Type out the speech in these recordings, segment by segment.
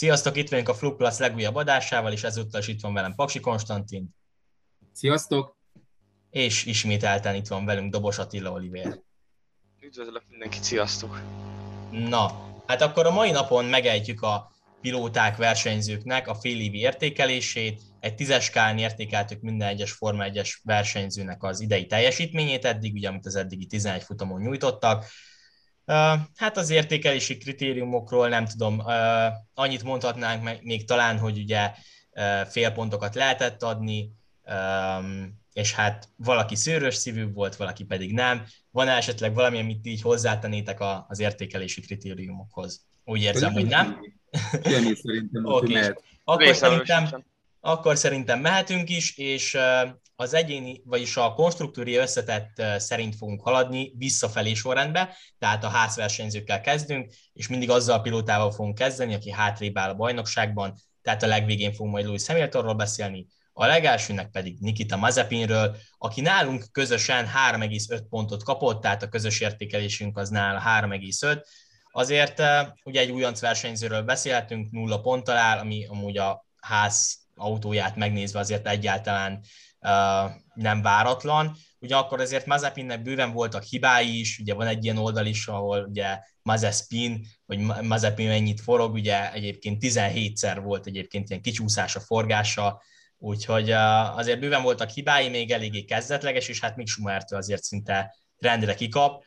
Sziasztok, itt vagyunk a Flug Plus legújabb adásával, és ezúttal is itt van velem Paksi Konstantin. Sziasztok! És ismételten itt van velünk Dobos Attila Oliver. Üdvözlök mindenkit, sziasztok! Na, hát akkor a mai napon megejtjük a pilóták, versenyzőknek a félévi értékelését. Egy tízes skálán értékeltük minden egyes Forma 1-es versenyzőnek az idei teljesítményét eddig, ugye, amit az eddigi 11 futamon nyújtottak. Hát az értékelési kritériumokról nem tudom, annyit mondhatnánk még talán, hogy ugye félpontokat lehetett adni, és hát valaki szőrös szívű volt, valaki pedig nem. Van -e esetleg valami, amit így hozzátenétek az értékelési kritériumokhoz? Úgy érzem, hogy nem. Semmi szerintem, okay. Akkor szerintem, akkor szerintem mehetünk is, és az egyéni, vagyis a konstruktúri összetett szerint fogunk haladni visszafelé sorrendbe, tehát a házversenyzőkkel kezdünk, és mindig azzal a pilótával fogunk kezdeni, aki hátrébb áll a bajnokságban, tehát a legvégén fogunk majd Louis Hamiltonról beszélni, a legelsőnek pedig Nikita Mazepinről, aki nálunk közösen 3,5 pontot kapott, tehát a közös értékelésünk az nála 3,5. Azért ugye egy újonc versenyzőről beszélhetünk, nulla ponttal áll, ami amúgy a ház autóját megnézve azért egyáltalán nem váratlan. Ugye akkor azért Mazepinnek bőven voltak hibái is, ugye van egy ilyen oldal is, ahol ugye Mazepin, vagy Mazepin mennyit forog, ugye egyébként 17-szer volt egyébként ilyen kicsúszás a forgása, úgyhogy azért bőven voltak hibái, még eléggé kezdetleges, és hát Mick Schumertől azért szinte rendre kikap.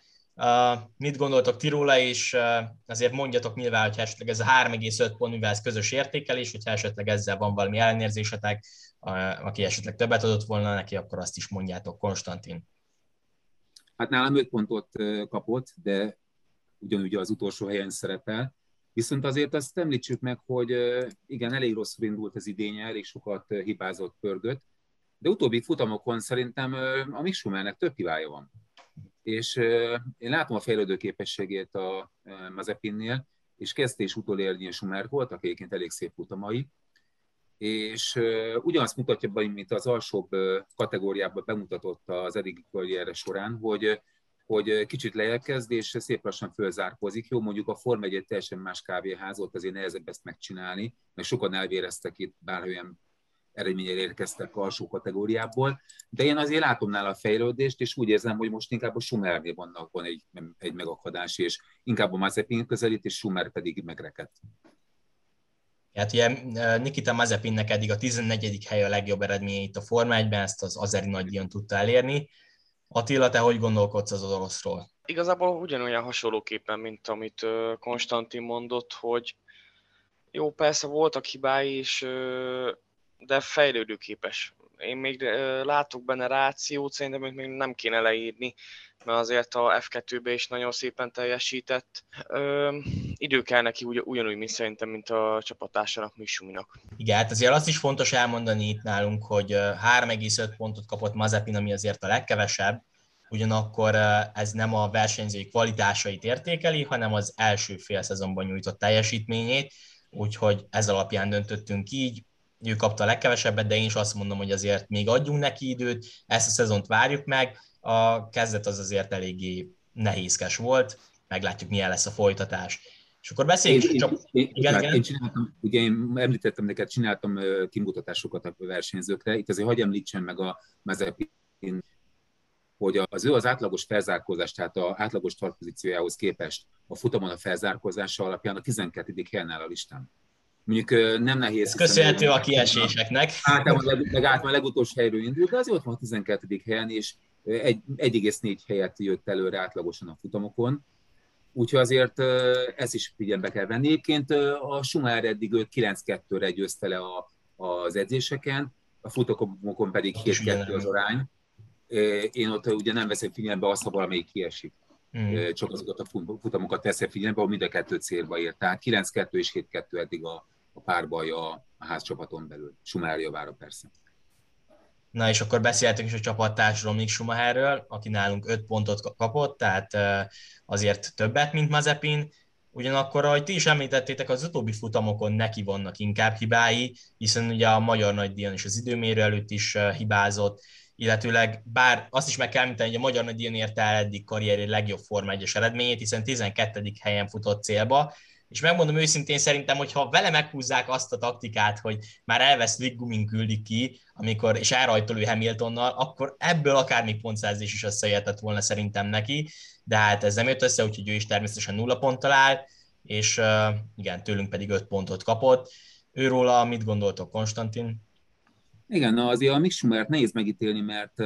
Mit gondoltok ti róla, és azért mondjatok nyilván, hogy esetleg ez a 3,5 pont, mivel ez közös értékelés, hogyha esetleg ezzel van valami ellenérzésetek, aki esetleg többet adott volna neki, akkor azt is mondjátok, Konstantin. Hát nálam 5 pontot kapott, de ugyanúgy az utolsó helyen szerepel. Viszont azért azt említsük meg, hogy igen, elég rosszul indult az idénye, elég sokat hibázott, pörgött, de utóbbi futamokon szerintem a Mick Schumernek több hibája van és én látom a fejlődő képességét a Mazepinnél, és kezdte is utolérni a Schumer volt, egyébként elég szép futamai, és ugyanazt mutatja be, mint az alsóbb kategóriában bemutatott az eddigi karrierre során, hogy, hogy kicsit lejjebb és szép lassan fölzárkozik. Jó, mondjuk a Form 1 egy teljesen más kávéházot, azért nehezebb ezt megcsinálni, mert sokan elvéreztek itt bárhogyan eredményel érkeztek alsó kategóriából, de én azért látom nála a fejlődést, és úgy érzem, hogy most inkább a Schumernél vannak van egy, egy megakadás, és inkább a Mazepin közelít, és Schumer pedig megrekedt. Hát ugye Nikita Mazepinnek eddig a 14. hely a legjobb eredménye itt a Forma 1-ben, ezt az Azeri nagydíjon tudta elérni. Attila, te hogy gondolkodsz az oroszról? Igazából ugyanolyan hasonlóképpen, mint amit Konstantin mondott, hogy jó, persze voltak hibái, és de fejlődőképes. Én még látok benne rációt, szerintem még nem kéne leírni, mert azért a F2-be is nagyon szépen teljesített. Ö, idő kell neki ugy, ugyanúgy, mint szerintem, mint a csapatásának, Misuminak. Igen, hát azért azt is fontos elmondani itt nálunk, hogy 3,5 pontot kapott Mazepin, ami azért a legkevesebb, ugyanakkor ez nem a versenyzői kvalitásait értékeli, hanem az első fél szezonban nyújtott teljesítményét, úgyhogy ez alapján döntöttünk így, ő kapta a legkevesebbet, de én is azt mondom, hogy azért még adjunk neki időt, ezt a szezont várjuk meg. A kezdet az azért eléggé nehézkes volt, meglátjuk milyen lesz a folytatás. És akkor beszéljünk én, csak... Én, igen, igen. én csináltam, ugye én említettem neked, csináltam kimutatásokat a versenyzőkre, itt azért hagyj említsem meg a Mazepin hogy az ő az átlagos felzárkózás, tehát az átlagos tartpozíciójához képest a futamon a felzárkózása alapján a 12. helyen áll a listán. Mondjuk nem nehéz. Köszönhető a kieséseknek. Általában leg, a legutolsó helyről indult, de azért ott van a 12. helyen, és 1,4 helyet jött előre átlagosan a futamokon. Úgyhogy azért ezt is figyelembe kell venni. Egyébként a Schumacher eddig 9-2-re győzte le a, az edzéseken, a futamokon pedig 7-2 az arány. Én ott ugye nem veszem figyelembe azt, ha valamelyik kiesik. Mm. Csak azokat a futamokat teszem figyelembe, ahol mind a kettő célba ér. Tehát 9-2 és 7-2 eddig a, a párbaj a, a házcsapaton belül. Schumacher javára persze. Na és akkor beszéltünk is a csapattársról, Mick Schumacherről, aki nálunk 5 pontot kapott, tehát azért többet, mint Mazepin. Ugyanakkor, ahogy ti is említettétek, az utóbbi futamokon neki vannak inkább hibái, hiszen ugye a Magyar Nagydíjon és az időmérő előtt is hibázott, illetőleg bár azt is meg kell említeni, hogy a Magyar Nagydíjon érte el eddig karrieri legjobb Forma 1 eredményét, hiszen 12. helyen futott célba, és megmondom őszintén szerintem, hogy ha vele meghúzzák azt a taktikát, hogy már elvesz Liggumin küldik ki, amikor, és elrajtol ő Hamiltonnal, akkor ebből akár még pontszerzés is összejöhetett volna szerintem neki, de hát ez nem jött össze, úgyhogy ő is természetesen nulla ponttal áll, és uh, igen, tőlünk pedig öt pontot kapott. Őróla mit gondoltok, Konstantin? Igen, na azért a Mick Schumert nehéz megítélni, mert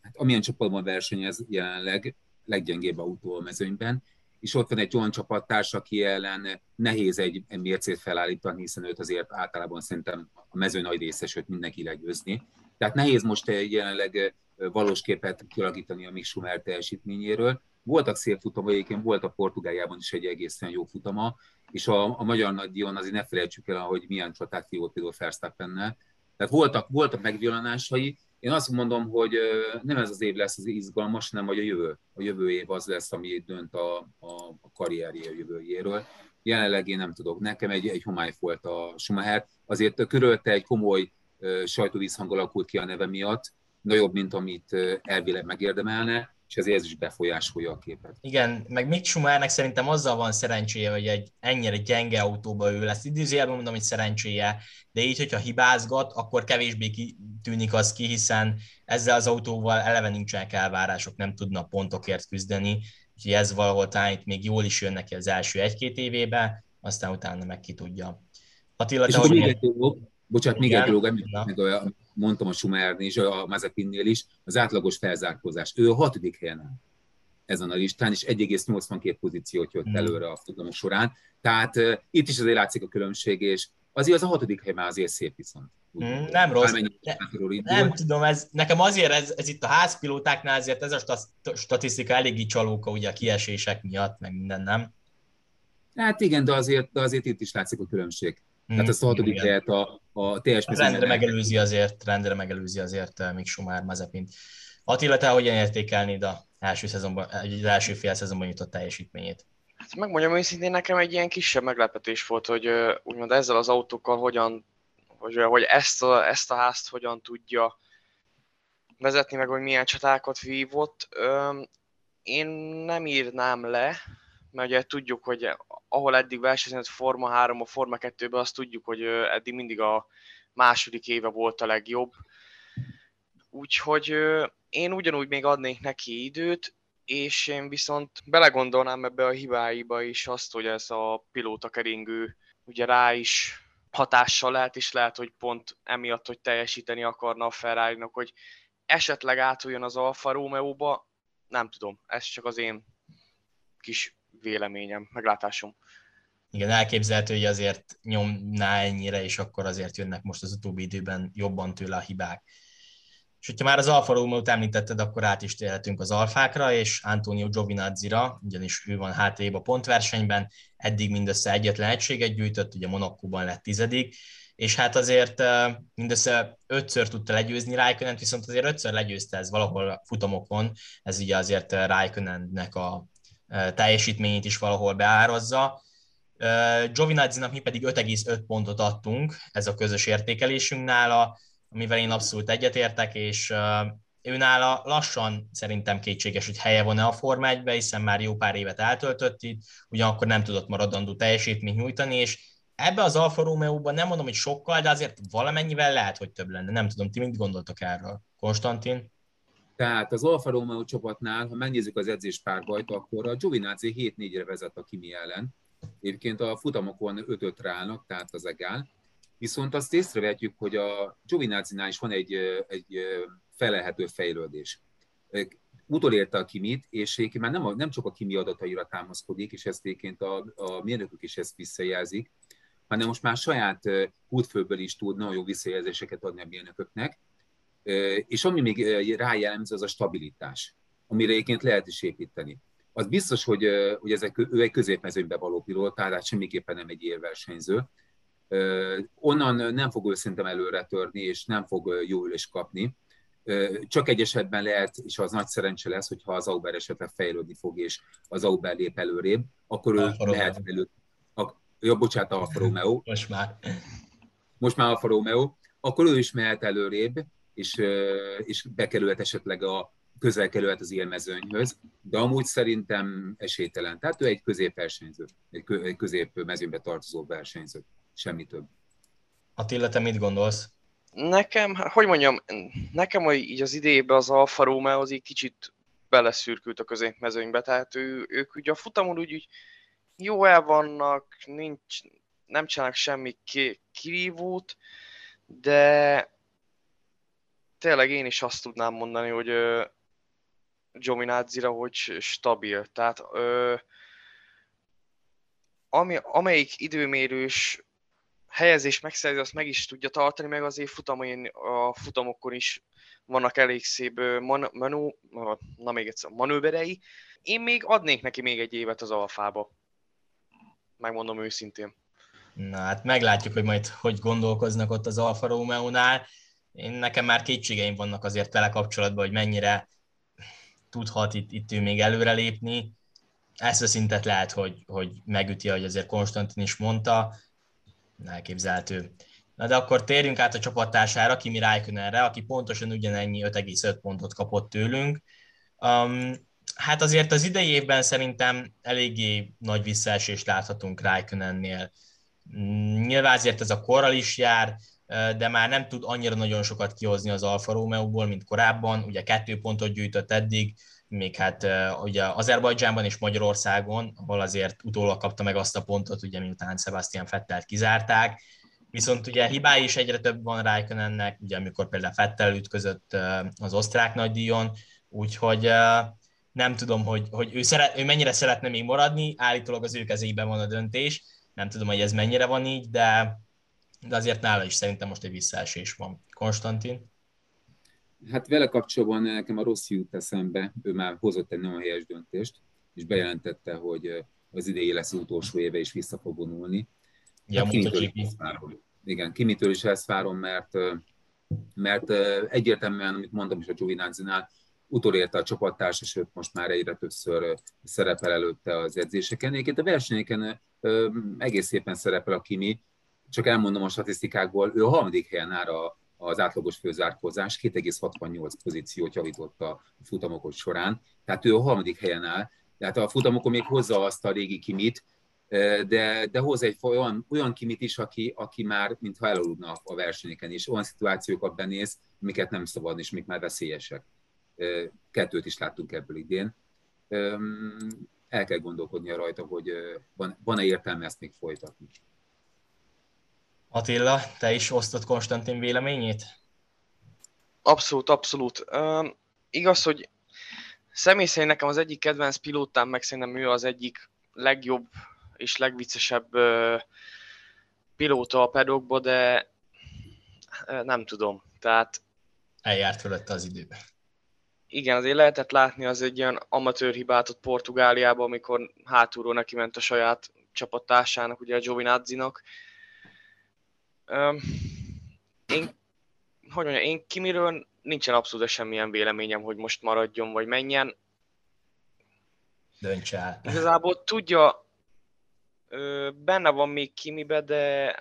hát amilyen csapatban versenyez jelenleg, leggyengébb autó a mezőnyben, és ott van egy olyan csapattárs, aki ellen nehéz egy, mércét felállítani, hiszen őt azért általában szerintem a mező nagy része, sőt mindenki legyőzni. Tehát nehéz most egy jelenleg valós képet kialakítani a Mick Schumer teljesítményéről. Voltak szép futamai, volt a Portugáliában is egy egészen jó futama, és a, a magyar nagydíjon azért ne felejtsük el, hogy milyen csatát volt például Verstappennel, tehát voltak, voltak megvillanásai. Én azt mondom, hogy nem ez az év lesz az izgalmas, hanem a jövő. A jövő év az lesz, ami dönt a, a, a karrierje jövőjéről. Jelenleg én nem tudok. Nekem egy, egy homály volt a Schumacher. Azért körülte egy komoly sajtóvízhang alakult ki a neve miatt, nagyobb, mint amit elvileg megérdemelne és ezért ez is befolyásolja a képet. Igen, meg Mick Schumachernek szerintem azzal van szerencséje, hogy egy ennyire gyenge autóba ő lesz. Idézőjelben mondom, hogy szerencséje, de így, hogyha hibázgat, akkor kevésbé tűnik az ki, hiszen ezzel az autóval eleve nincsenek elvárások, nem tudna pontokért küzdeni, úgyhogy ez valahol talán itt még jól is jön neki az első egy-két évébe, aztán utána meg ki tudja. Attila, és akkor még egy dolog, bocsánat, még egy dolog, meg mondtam a Schumernél és a Mazepinnél is, az átlagos felzárkózás. Ő a hatodik helyen áll ezen a listán, és 1,82 pozíciót jött hmm. előre a futamok során. Tehát uh, itt is azért látszik a különbség, és azért az a hatodik hely már azért szép viszont. Mm, nem rossz. Ne, nem tudom, ez, nekem azért ez, ez itt a házpilótáknál azért ez a statisztika eléggé csalóka ugye a kiesések miatt, meg minden, nem? Hát igen, de azért, de azért itt is látszik a különbség. Mm, Tehát ezt a hatodik helyet a, a teljes Rendre megelőzi azért, rendre megelőzi azért eh, Mick Schumacher Mazepint. Attila, te hogyan értékelnéd a első, szezonban, az első fél szezonban jutott teljesítményét? Hát megmondjam őszintén, nekem egy ilyen kisebb meglepetés volt, hogy úgymond ezzel az autókkal hogyan, hogy, hogy ezt, a, ezt a házt hogyan tudja vezetni, meg hogy milyen csatákat vívott. Én nem írnám le, mert ugye tudjuk, hogy ahol eddig versenyzett Forma 3, a Forma 2-ben azt tudjuk, hogy eddig mindig a második éve volt a legjobb. Úgyhogy én ugyanúgy még adnék neki időt, és én viszont belegondolnám ebbe a hibáiba is azt, hogy ez a pilóta keringő ugye rá is hatással lehet, és lehet, hogy pont emiatt, hogy teljesíteni akarna a ferrari hogy esetleg átoljon az Alfa Romeo-ba, nem tudom, ez csak az én kis véleményem, meglátásom. Igen, elképzelhető, hogy azért nyomná ennyire, és akkor azért jönnek most az utóbbi időben jobban tőle a hibák. És hogyha már az Alfa Romeo-t említetted, akkor át is térhetünk az alfákra, és Antonio Giovinazzi-ra, ugyanis ő van hátrébb a pontversenyben, eddig mindössze egyetlen egységet gyűjtött, ugye Monakóban lett tizedik, és hát azért mindössze ötször tudta legyőzni Raikkonen, viszont azért ötször legyőzte ez valahol futamokon, ez ugye azért Raikkonennek a teljesítményét is valahol beározza. Giovinazzi-nak mi pedig 5,5 pontot adtunk, ez a közös értékelésünk nála, amivel én abszolút egyetértek, és ő nála lassan szerintem kétséges, hogy helye van-e a Forma 1 hiszen már jó pár évet eltöltött itt, ugyanakkor nem tudott maradandó teljesítményt nyújtani, és ebbe az Alfa Romeo-ban nem mondom, hogy sokkal, de azért valamennyivel lehet, hogy több lenne. Nem tudom, ti mit gondoltok erről? Konstantin? Tehát az Alfa Romeo csapatnál, ha megnézzük az edzés párbajt, akkor a Giovinazzi 7-4-re vezet a Kimi ellen. Egyébként a futamokon 5 rának, tehát az egál. Viszont azt észrevetjük, hogy a Giovinazzi-nál is van egy, egy felelhető fejlődés. Utolérte a Kimit, és egyébként már nem, a, nem csak a Kimi adataira támaszkodik, és ezt egyébként a, a mérnökök is ezt visszajelzik, hanem most már saját útfőből is tud nagyon jó visszajelzéseket adni a mérnököknek, és ami még rájellemző, az a stabilitás, amire egyébként lehet is építeni. Az biztos, hogy, hogy ezek, ő egy középmezőnybe való pilóta, tehát semmiképpen nem egy érversenyző. Onnan nem fog ő szerintem előre törni, és nem fog jó ülés kapni. Csak egy esetben lehet, és az nagy szerencse lesz, hogyha az Auber esetleg fejlődni fog, és az Auber lép előrébb, akkor ő lehet elő. Ja, bocsánat, Alfa Romeo. Most már. Most már Alfa Romeo. Akkor ő is mehet előrébb, és, és bekerülhet esetleg a, közel kerülhet az élmezőnyhöz, de amúgy szerintem esélytelen. Tehát ő egy középversenyző, egy közép mezőnybe tartozó versenyző, semmi több. Attila, te mit gondolsz? Nekem, hogy mondjam, nekem hogy így az idejében az Alfa Romeo az egy kicsit beleszürkült a középmezőnybe, tehát ő, ők ugye a futamon úgy, úgy jó el vannak, nincs, nem csinálnak semmi kirívót, de tényleg én is azt tudnám mondani, hogy Giovinazzi-ra, hogy stabil. Tehát ö, ami, amelyik időmérős helyezés megszerzi, azt meg is tudja tartani, meg azért futamon, a futamokon is vannak elég szép man, manu, na még egyszer, manőverei. Én még adnék neki még egy évet az alfába. Megmondom őszintén. Na hát meglátjuk, hogy majd hogy gondolkoznak ott az Alfa Romeo-nál. Én nekem már kétségeim vannak azért vele kapcsolatban, hogy mennyire tudhat itt, itt ő még előrelépni. Ezt a szintet lehet, hogy, hogy megüti, ahogy azért Konstantin is mondta, elképzelhető. Na de akkor térjünk át a csapattársára, Kimi Räikkönenre, aki pontosan ugyanennyi 5,5 pontot kapott tőlünk. Um, hát azért az idei évben szerintem eléggé nagy visszaesést láthatunk Räikkönennél. Nyilván azért ez a korral is jár, de már nem tud annyira nagyon sokat kihozni az Alfa Romeo-ból, mint korábban. Ugye kettő pontot gyűjtött eddig, még hát ugye Azerbajdzsánban és Magyarországon, ahol azért utólag kapta meg azt a pontot, ugye miután Sebastian Fettelt kizárták. Viszont ugye hibái is egyre több van Raikkonennek, ugye amikor például Fettel ütközött az osztrák nagydíjon, úgyhogy nem tudom, hogy, hogy ő, szeret, ő mennyire szeretne még maradni, állítólag az ő kezében van a döntés, nem tudom, hogy ez mennyire van így, de de azért nála is szerintem most egy visszaesés van. Konstantin? Hát vele kapcsolatban nekem a rossz jut eszembe, ő már hozott egy nagyon helyes döntést, és bejelentette, hogy az idei lesz az utolsó éve, és vissza fog vonulni. Ja, hát kimitől is Igen, kimitől is ezt várom, mert, mert egyértelműen, amit mondtam is a Giovinazzi-nál, utolérte a csapattársa, sőt most már egyre többször szerepel előtte az edzéseken. Egyébként a versenyeken egész szépen szerepel a Kimi, csak elmondom a statisztikákból, ő a harmadik helyen áll a, az átlagos főzárkózás, 2,68 pozíciót javított a futamok során, tehát ő a harmadik helyen áll, tehát a futamokon még hozza azt a régi kimit, de, de hoz egy olyan, olyan kimit is, aki, aki már mintha elaludna a versenyeken is, olyan szituációkat benéz, amiket nem szabad, és mik már veszélyesek. Kettőt is láttunk ebből idén. El kell gondolkodnia rajta, hogy van, van-e értelme ezt még folytatni. Attila, te is osztod Konstantin véleményét? Abszolút, abszolút. Uh, igaz, hogy személy szerint nekem az egyik kedvenc pilótám, meg szerintem ő az egyik legjobb és legviccesebb uh, pilóta a pedokba, de uh, nem tudom. Tehát eljárt fölötte az idő. Igen, azért lehetett látni az egy ilyen amatőr hibát ott Portugáliában, amikor hátulról neki ment a saját csapattársának, ugye a Giovinazzi-nak, én, hogy mondjam, én Kimiről nincsen abszolút semmilyen véleményem, hogy most maradjon, vagy menjen. Dönts el. Igazából tudja, benne van még Kimibe, de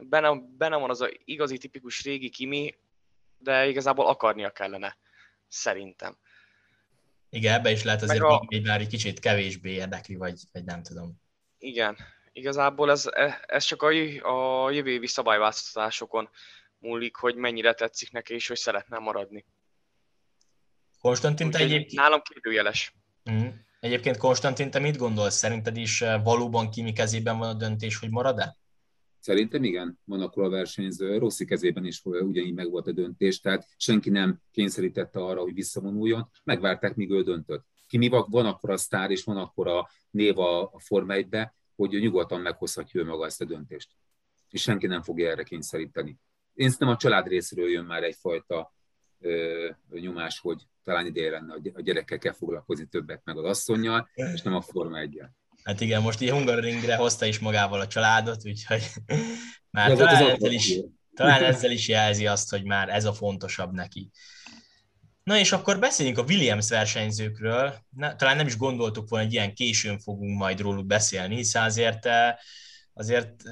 benne, benne van az a igazi tipikus régi Kimi, de igazából akarnia kellene, szerintem. Igen, ebbe is lehet azért a... valami már egy kicsit kevésbé érdekli, vagy, vagy nem tudom. Igen, igazából ez, ez csak a, a jövő évi szabályváltoztatásokon múlik, hogy mennyire tetszik neki, és hogy szeretne maradni. Konstantin, te egyébként... Nálam kérdőjeles. Mm. Egyébként Konstantin, te mit gondolsz? Szerinted is eh, valóban Kimi kezében van a döntés, hogy marad-e? Szerintem igen, van akkor a versenyző. Rossi kezében is ugyanígy meg volt a döntés, tehát senki nem kényszerítette arra, hogy visszavonuljon. Megvárták, míg ő döntött. Kimi van akkor a sztár, és van akkor a név a, a Forma 1 hogy nyugodtan meghozhatja ő maga ezt a döntést. És senki nem fogja erre kényszeríteni. Én szerintem a család részéről jön már egyfajta ö, nyomás, hogy talán ideje lenne a gyerekekkel foglalkozni többet meg az asszonynal, és nem a Forma 1 Hát igen, most így Hungaroringre hozta is magával a családot, úgyhogy már talán ezzel, is, talán ezzel is jelzi azt, hogy már ez a fontosabb neki. Na és akkor beszéljünk a Williams versenyzőkről. Na, talán nem is gondoltuk volna, hogy ilyen későn fogunk majd róluk beszélni, hiszen azért eh, azért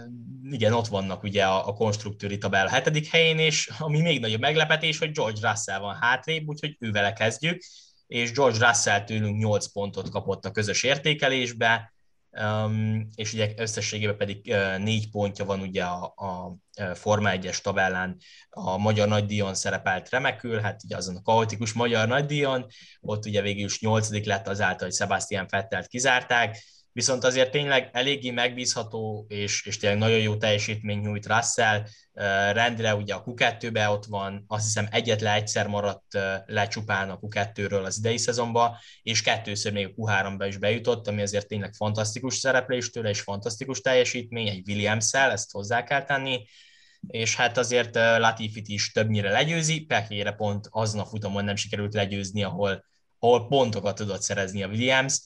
igen, ott vannak ugye a, a konstruktúri tabel a hetedik helyén, és ami még nagyobb meglepetés, hogy George Russell van hátrébb, úgyhogy ővele kezdjük, és George Russell tőlünk 8 pontot kapott a közös értékelésbe, Um, és ugye összességében pedig uh, négy pontja van ugye a, a Forma 1-es tabellán. A Magyar Nagydíjon szerepelt remekül, hát ugye azon a kaotikus Magyar Nagydíjon, ott ugye végül is nyolcadik lett azáltal, hogy Sebastian Fettelt kizárták, viszont azért tényleg eléggé megbízható, és, és tényleg nagyon jó teljesítmény nyújt Russell. Rendre ugye a Q2-be ott van, azt hiszem egyetlen egyszer maradt le csupán a Q2-ről az idei szezonban, és kettőször még a Q3-ba is bejutott, ami azért tényleg fantasztikus szereplés tőle, és fantasztikus teljesítmény, egy Williams-szel, ezt hozzá kell tenni, és hát azért Latifit is többnyire legyőzi, Pekére pont azon a futamon nem sikerült legyőzni, ahol, ahol pontokat tudott szerezni a Williams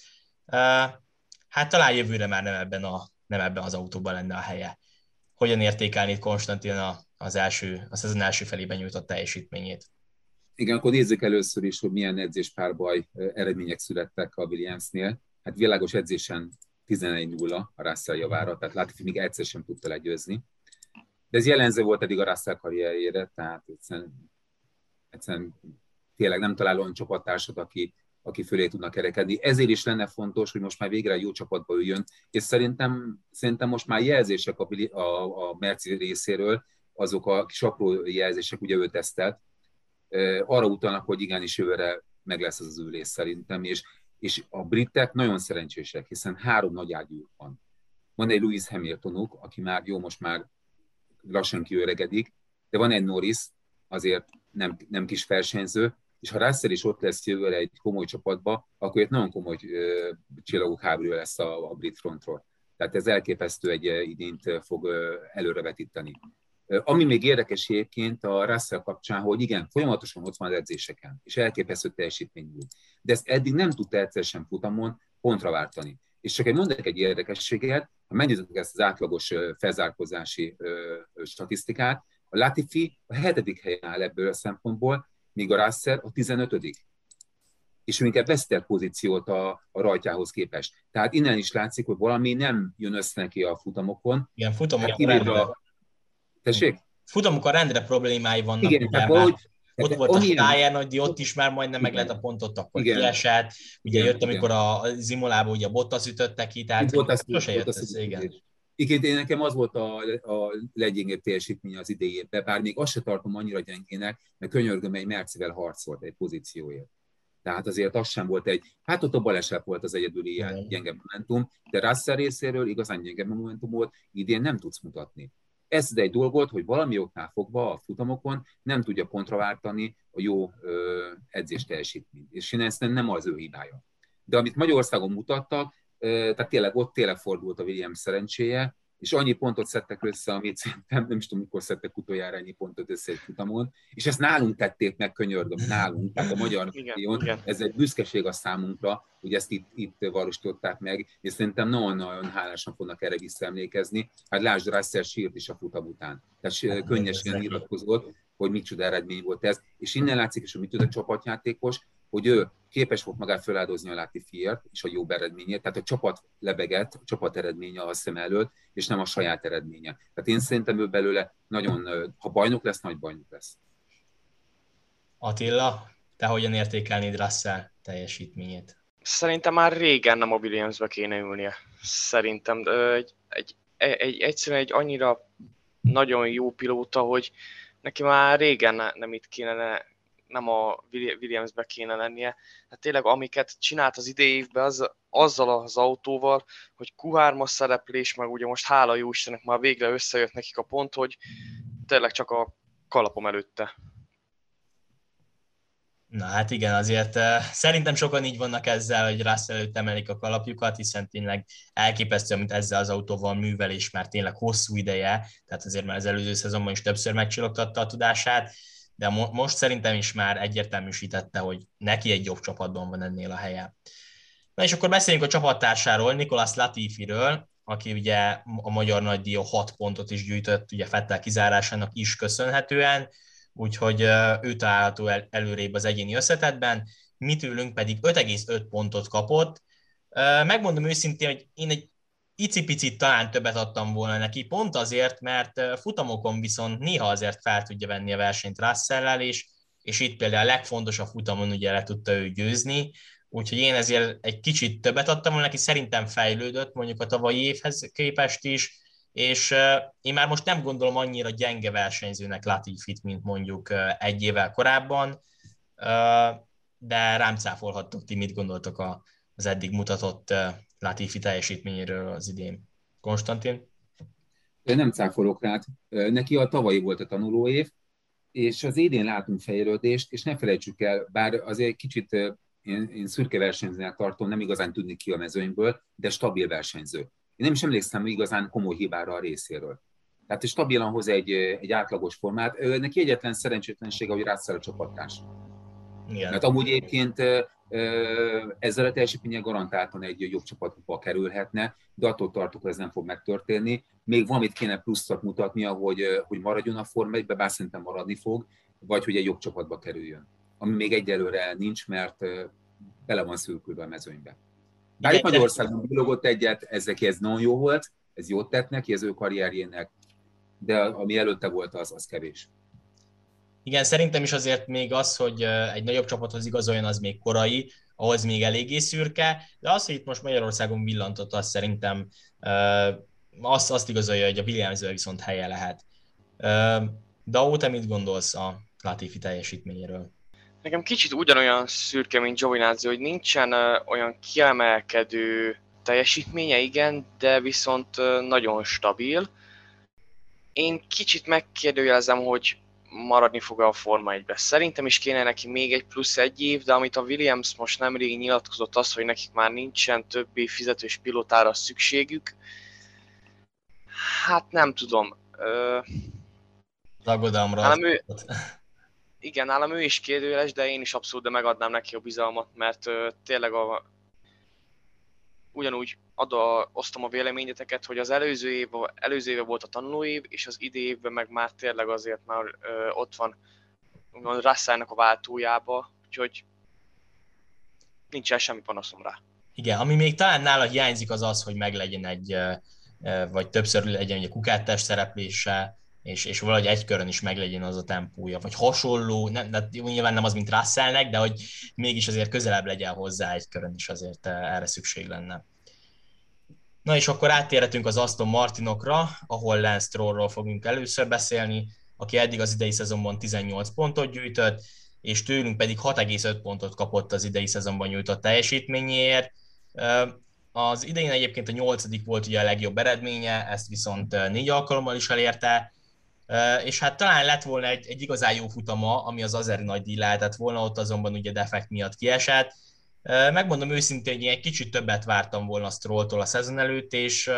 hát talán jövőre már nem ebben, a, nem ebben az autóban lenne a helye. Hogyan értékelni Konstantin az első, az szezon első felében nyújtott teljesítményét? Igen, akkor nézzük először is, hogy milyen edzéspárbaj eredmények születtek a Williamsnél. Hát világos edzésen 11-0 a Russell javára, tehát Latifi még egyszer sem tudta legyőzni. De ez jelenző volt eddig a Russell karrierjére, tehát egyszerűen, egyszerűen tényleg nem talál olyan csapattársat, aki aki fölé tudnak kerekedni. Ezért is lenne fontos, hogy most már végre jó csapatba üljön, és szerintem, szerintem most már jelzések a, a, a Merci részéről, azok a kis apró jelzések, ugye ő tesztelt, arra utalnak, hogy igenis jövőre meg lesz az az ülés szerintem, és, és a britek nagyon szerencsések, hiszen három nagy ágyúk van. Van egy Louis Hamiltonuk, aki már jó, most már lassan kiöregedik, de van egy Norris, azért nem, nem kis versenyző, és ha Russell is ott lesz jövőre egy komoly csapatba, akkor egy nagyon komoly uh, csillagok háború lesz a, a brit frontról. Tehát ez elképesztő egy idényt fog előrevetíteni. Ami még érdekes egyébként a Russell kapcsán, hogy igen, folyamatosan ott van az edzéseken, és elképesztő teljesítmény nyújt. De ezt eddig nem tudta egyszer sem futamon pontra váltani. És csak egy mondok egy érdekességet, ha megnézzük ezt az átlagos felzárkozási statisztikát, a Latifi a hetedik helyen áll ebből a szempontból, míg a Russell a 15 és ő inkább veszített pozíciót a, a rajtjához képest. Tehát innen is látszik, hogy valami nem jön össze neki a futamokon. Igen, futamok hát, rendre. Tessék? Futamok a rendre problémái vannak. Igen, tehát valahogy, ott volt a Táján, hogy ott is már majdnem meg lett a pontot, akkor igen. kiesett. Ugye igen, jött, amikor igen. a Zimolába ugye a Bottas ütötte ki, tehát sose jött ez, igen. Igen, nekem az volt a, a leggyengébb teljesítmény az idejében, bár még azt se tartom annyira gyengének, mert könyörgöm egy Mercivel harcolt egy pozícióért. Tehát azért az sem volt egy, hát ott a baleset volt az egyedüli ilyen gyenge momentum, de Russell részéről igazán gyenge momentum volt, idén nem tudsz mutatni. Ez egy dolgot, hogy valami oknál fogva a futamokon nem tudja pontra váltani a jó ö, edzés teljesítményt. És én ezt nem az ő hibája. De amit Magyarországon mutattak, tehát tényleg ott tényleg fordult a Williams szerencséje, és annyi pontot szedtek össze, amit szerintem nem is tudom, mikor szedtek utoljára ennyi pontot össze egy futamon, és ezt nálunk tették meg, könyörgöm, nálunk, tehát a magyar igen, ez egy büszkeség a számunkra, hogy ezt itt, itt valósították meg, és szerintem nagyon-nagyon hálásan fognak erre visszaemlékezni. Hát lásd, Russell sírt is a futam után. Tehát hát, könnyesen nyilatkozott, hogy micsoda eredmény volt ez, és innen látszik is, hogy micsoda csapatjátékos, hogy ő képes volt magát feláldozni a Latifiért és a jobb eredményért, tehát a csapat lebeget, a csapat eredménye a szem előtt, és nem a saját eredménye. Tehát én szerintem ő belőle nagyon, ha bajnok lesz, nagy bajnok lesz. Attila, te hogyan értékelnéd Russell teljesítményét? Szerintem már régen nem a Williamsbe kéne ülnie. Szerintem egy, egy, egy, egyszerűen egy annyira nagyon jó pilóta, hogy neki már régen nem itt kéne nem a Williamsbe kéne lennie. Hát tényleg amiket csinált az idei évben az, azzal az autóval, hogy Q3-as szereplés, meg ugye most hála jó Istennek már végre összejött nekik a pont, hogy tényleg csak a kalapom előtte. Na hát igen, azért uh, szerintem sokan így vannak ezzel, hogy Russell előtt emelik a kalapjukat, hiszen tényleg elképesztő, amit ezzel az autóval művel, és már tényleg hosszú ideje, tehát azért már az előző szezonban is többször megcsillogtatta a tudását de mo- most szerintem is már egyértelműsítette, hogy neki egy jobb csapatban van ennél a helye. Na és akkor beszéljünk a csapattársáról, Nikolas Latifiről, aki ugye a Magyar Nagydíja 6 pontot is gyűjtött, ugye Fettel kizárásának is köszönhetően, úgyhogy ő található el, előrébb az egyéni összetetben, mi tőlünk pedig 5,5 pontot kapott. Megmondom őszintén, hogy én egy icipicit talán többet adtam volna neki, pont azért, mert futamokon viszont néha azért fel tudja venni a versenyt russell és, és itt például a legfontosabb futamon ugye le tudta ő győzni, úgyhogy én ezért egy kicsit többet adtam volna neki, szerintem fejlődött mondjuk a tavalyi évhez képest is, és én már most nem gondolom annyira gyenge versenyzőnek Latifit, mint mondjuk egy évvel korábban, de rám cáfolhattok ti, mit gondoltok az eddig mutatott Latifi teljesítményéről az idén. Konstantin? Nem cáfolok rád. Neki a tavalyi volt a tanuló év, és az idén látunk fejlődést, és ne felejtsük el, bár azért egy kicsit én, én szürke versenyzőnek tartom, nem igazán tudni ki a mezőnyből, de stabil versenyző. Én nem is emlékszem igazán komoly hibára a részéről. Tehát stabilan hoz egy, egy átlagos formát. Neki egyetlen szerencsétlensége, hogy rászáll a csapattárs. Igen. Mert amúgy egyébként ezzel a teljesítménye garantáltan egy jobb csapatba kerülhetne, de attól tartok, hogy ez nem fog megtörténni. Még valamit kéne pluszat mutatnia, hogy, hogy maradjon a Forma 1 bár szerintem maradni fog, vagy hogy egy jobb csapatba kerüljön. Ami még egyelőre nincs, mert bele van szürkülve a mezőnybe. Bár itt Magyarországon bilogott egyet, ez neki ez nagyon jó volt, ez jót tett neki, az ő karrierjének, de ami előtte volt, az, az kevés. Igen, szerintem is azért még az, hogy egy nagyobb csapathoz igazoljon, az még korai, ahhoz még eléggé szürke, de az, hogy itt most Magyarországon villantott, az szerintem azt, azt igazolja, hogy a williams viszont helye lehet. Dao, te mit gondolsz a Latifi teljesítményéről? Nekem kicsit ugyanolyan szürke, mint Giovinazzi, hogy nincsen olyan kiemelkedő teljesítménye, igen, de viszont nagyon stabil. Én kicsit megkérdőjelezem, hogy maradni fog a Forma 1 -be. Szerintem is kéne neki még egy plusz egy év, de amit a Williams most nemrég nyilatkozott az, hogy nekik már nincsen többi fizetős pilotára szükségük, hát nem tudom. Ö... Aggodalomra. ő, igen, nálam ő is kérdőjeles, de én is abszolút de megadnám neki a bizalmat, mert ö, tényleg a, ugyanúgy a, osztom a véleményeteket, hogy az előző év, előző éve volt a tanulóév, és az idei évben meg már tényleg azért már ö, ott van Russellnek a váltójába, úgyhogy nincsen semmi panaszom rá. Igen, ami még talán nála hiányzik az az, hogy meglegyen egy, vagy többször legyen egy kukáttás szereplése, és, és valahogy egy körön is meglegyen az a tempója, vagy hasonló, nem, de nyilván nem az, mint Russellnek, de hogy mégis azért közelebb legyen hozzá egy körön is azért erre szükség lenne. Na és akkor áttérhetünk az Aston Martinokra, ahol Lance Strollról fogunk először beszélni, aki eddig az idei szezonban 18 pontot gyűjtött, és tőlünk pedig 6,5 pontot kapott az idei szezonban nyújtott teljesítményéért. Az idején egyébként a nyolcadik volt ugye a legjobb eredménye, ezt viszont négy alkalommal is elérte, és hát talán lett volna egy, egy igazán jó futama, ami az Azeri nagy díj lehetett volna, ott azonban ugye defekt miatt kiesett. Megmondom őszintén, hogy egy kicsit többet vártam volna Strolltól a szezon előtt, és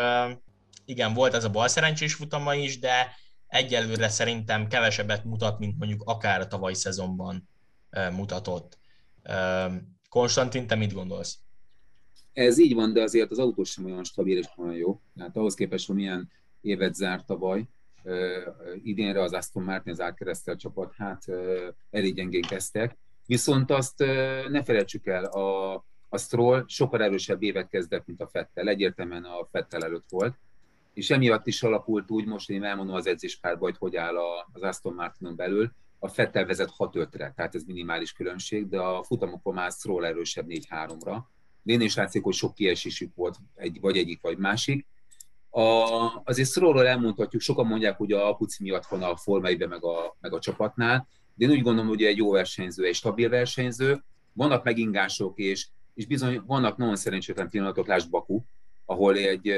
igen, volt ez a bal szerencsés futama is, de egyelőre szerintem kevesebbet mutat, mint mondjuk akár a tavalyi szezonban mutatott. Konstantin, te mit gondolsz? Ez így van, de azért az autó sem olyan stabil és olyan jó. Tehát ahhoz képest, hogy milyen évet zárt tavaly, idénre az Aston Martin, az átkeresztel csapat, hát elég gyengén kezdtek. Viszont azt ne felejtsük el, a, a Stroll sokkal erősebb évet kezdett, mint a Fettel. Egyértelműen a Fettel előtt volt. És emiatt is alakult úgy, most én elmondom az edzéspárba, hogy hogy áll az Aston Martinon belül. A Fettel vezet 6-5-re, tehát ez minimális különbség, de a futamokon már Stroll erősebb 4-3-ra. Én is látszik, hogy sok kiesésük volt, egy, vagy egyik, vagy másik a, azért Strollról elmondhatjuk, sokan mondják, hogy a Apuci miatt van a formaibe meg a, meg a csapatnál, de én úgy gondolom, hogy egy jó versenyző, egy stabil versenyző. Vannak megingások, és, és bizony vannak nagyon szerencsétlen pillanatok, lásd Baku, ahol egy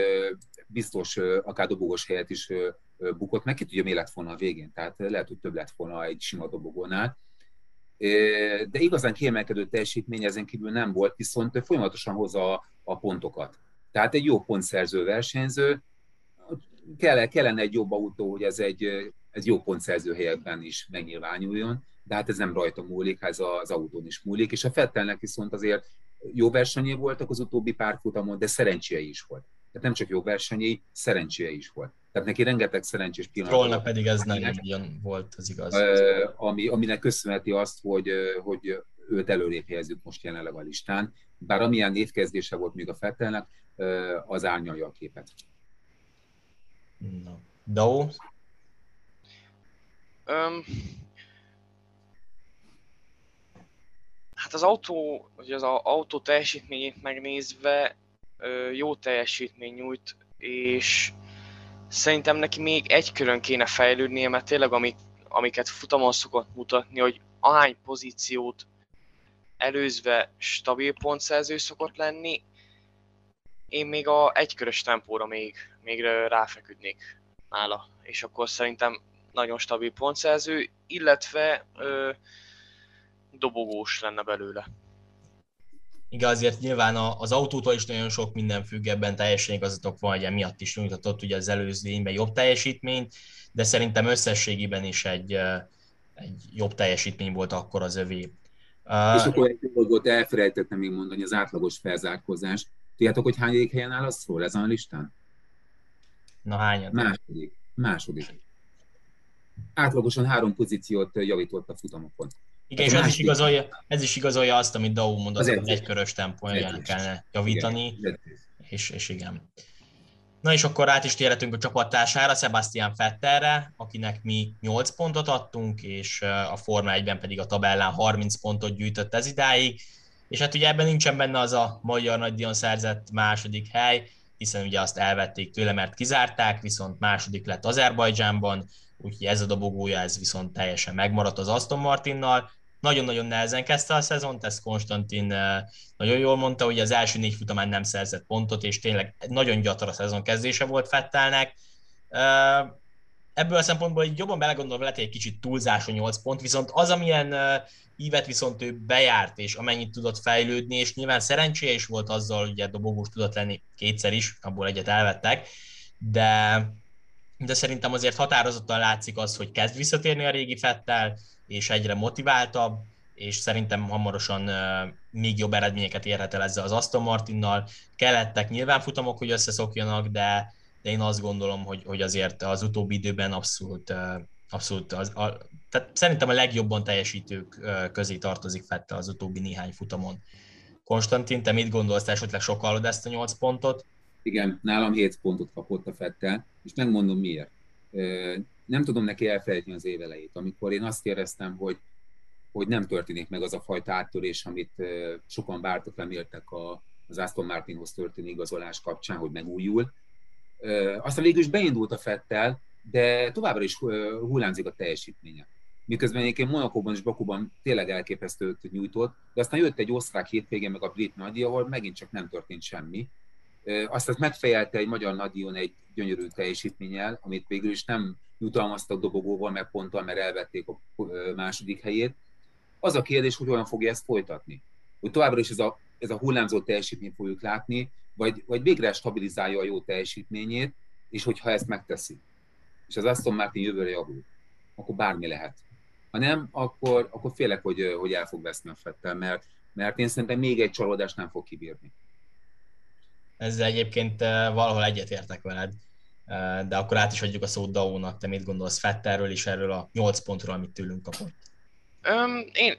biztos akár dobogos helyet is bukott meg, ki tudja, mi lett volna a végén, tehát lehet, hogy több lett volna egy sima dobogónál. De igazán kiemelkedő teljesítmény ezen kívül nem volt, viszont folyamatosan hozza a, pontokat. Tehát egy jó pontszerző versenyző, kell, kellene egy jobb autó, hogy ez egy ez jó pontszerző helyekben is megnyilvánuljon, de hát ez nem rajta múlik, ez az autón is múlik, és a Fettelnek viszont azért jó versenyé voltak az utóbbi pár futamon, de szerencséje is volt. Tehát nem csak jó versenyé, szerencséje is volt. Tehát neki rengeteg szerencsés pillanat. Trollnak pedig ez nem ugyan volt, az igaz. Ami, aminek köszönheti azt, hogy, hogy őt előrébb helyezzük most jelenleg a listán. Bár amilyen névkezdése volt még a Fettelnek, az árnyalja a képet. No. Dao? Um, hát az autó, hogy az autó teljesítményét megnézve jó teljesítmény nyújt, és szerintem neki még egy körön kéne fejlődnie, mert tényleg amik, amiket futamon szokott mutatni, hogy ahány pozíciót előzve stabil pontszerző szokott lenni, én még a egykörös tempóra még, még ráfeküdnék nála, és akkor szerintem nagyon stabil pontszerző, illetve ö, dobogós lenne belőle. Igen, azért nyilván az autótól is nagyon sok minden függ, ebben teljesen igazatok van, hogy emiatt is nyújtatott ugye az előző évben jobb teljesítményt, de szerintem összességében is egy, egy jobb teljesítmény volt akkor az övé. És akkor egy dolgot elfelejtettem még mondani, az átlagos felzárkózás. Tudjátok, hogy hány helyen áll az szól ezen a listán? Na hányad? Második. Második. Átlagosan három pozíciót javított a futamokon. Igen, és ez is, igazolja, ez is igazolja azt, amit Dau mondott, hogy egy körös tempóján kellene javítani, igen, és, és igen. Na és akkor át is térhetünk a csapattársára, Sebastian Fetterre, akinek mi 8 pontot adtunk, és a Forma 1-ben pedig a tabellán 30 pontot gyűjtött ez idáig, és hát ugye ebben nincsen benne az a magyar nagydíjon szerzett második hely, hiszen ugye azt elvették tőle, mert kizárták, viszont második lett Azerbajdzsánban, úgyhogy ez a dobogója, ez viszont teljesen megmaradt az Aston Martinnal, nagyon-nagyon nehezen kezdte a szezont, ezt Konstantin eh, nagyon jól mondta, hogy az első négy futamán nem szerzett pontot, és tényleg nagyon gyator a szezon kezdése volt Fettelnek. Eh, ebből a szempontból hogy jobban belegondolva lehet egy kicsit túlzás a 8 pont, viszont az, amilyen eh, ívet viszont ő bejárt, és amennyit tudott fejlődni, és nyilván szerencséje is volt azzal, hogy dobogós tudott lenni kétszer is, abból egyet elvettek, de, de szerintem azért határozottan látszik az, hogy kezd visszatérni a régi Fettel, és egyre motiváltabb, és szerintem hamarosan még jobb eredményeket érhet el ezzel az Aston Martinnal. Kellettek nyilván futamok, hogy összeszokjanak, de, de én azt gondolom, hogy, hogy azért az utóbbi időben abszolút, abszolút az, a, tehát szerintem a legjobban teljesítők közé tartozik Fette az utóbbi néhány futamon. Konstantin, te mit gondolsz, te esetleg sokkal ezt a 8 pontot? Igen, nálam 7 pontot kapott a Fettel, és megmondom miért nem tudom neki elfelejteni az évelejét, amikor én azt éreztem, hogy, hogy nem történik meg az a fajta áttörés, amit sokan vártak, reméltek a, az Aston Martinhoz történő igazolás kapcsán, hogy megújul. Aztán végül is beindult a Fettel, de továbbra is hullámzik a teljesítménye. Miközben egyébként Monakóban és Bakuban tényleg elképesztőt nyújtott, de aztán jött egy osztrák hétvégén meg a brit nagyja, ahol megint csak nem történt semmi. Azt megfejelte egy magyar nagydíjon egy gyönyörű teljesítménnyel, amit végül is nem jutalmaztak dobogóval, meg ponttal, mert elvették a második helyét. Az a kérdés, hogy olyan fogja ezt folytatni. Hogy továbbra is ez a, ez a hullámzó teljesítményt fogjuk látni, vagy, vagy végre stabilizálja a jó teljesítményét, és hogyha ezt megteszi, és az Aston Martin jövőre javul, akkor bármi lehet. Ha nem, akkor, akkor félek, hogy, hogy el fog veszni a Fettel, mert, mert én szerintem még egy csalódást nem fog kibírni. Ezzel egyébként valahol egyetértek veled de akkor át is adjuk a szót Daónak. Te mit gondolsz Fetterről és erről a 8 pontról, amit tőlünk kapott? Um, én,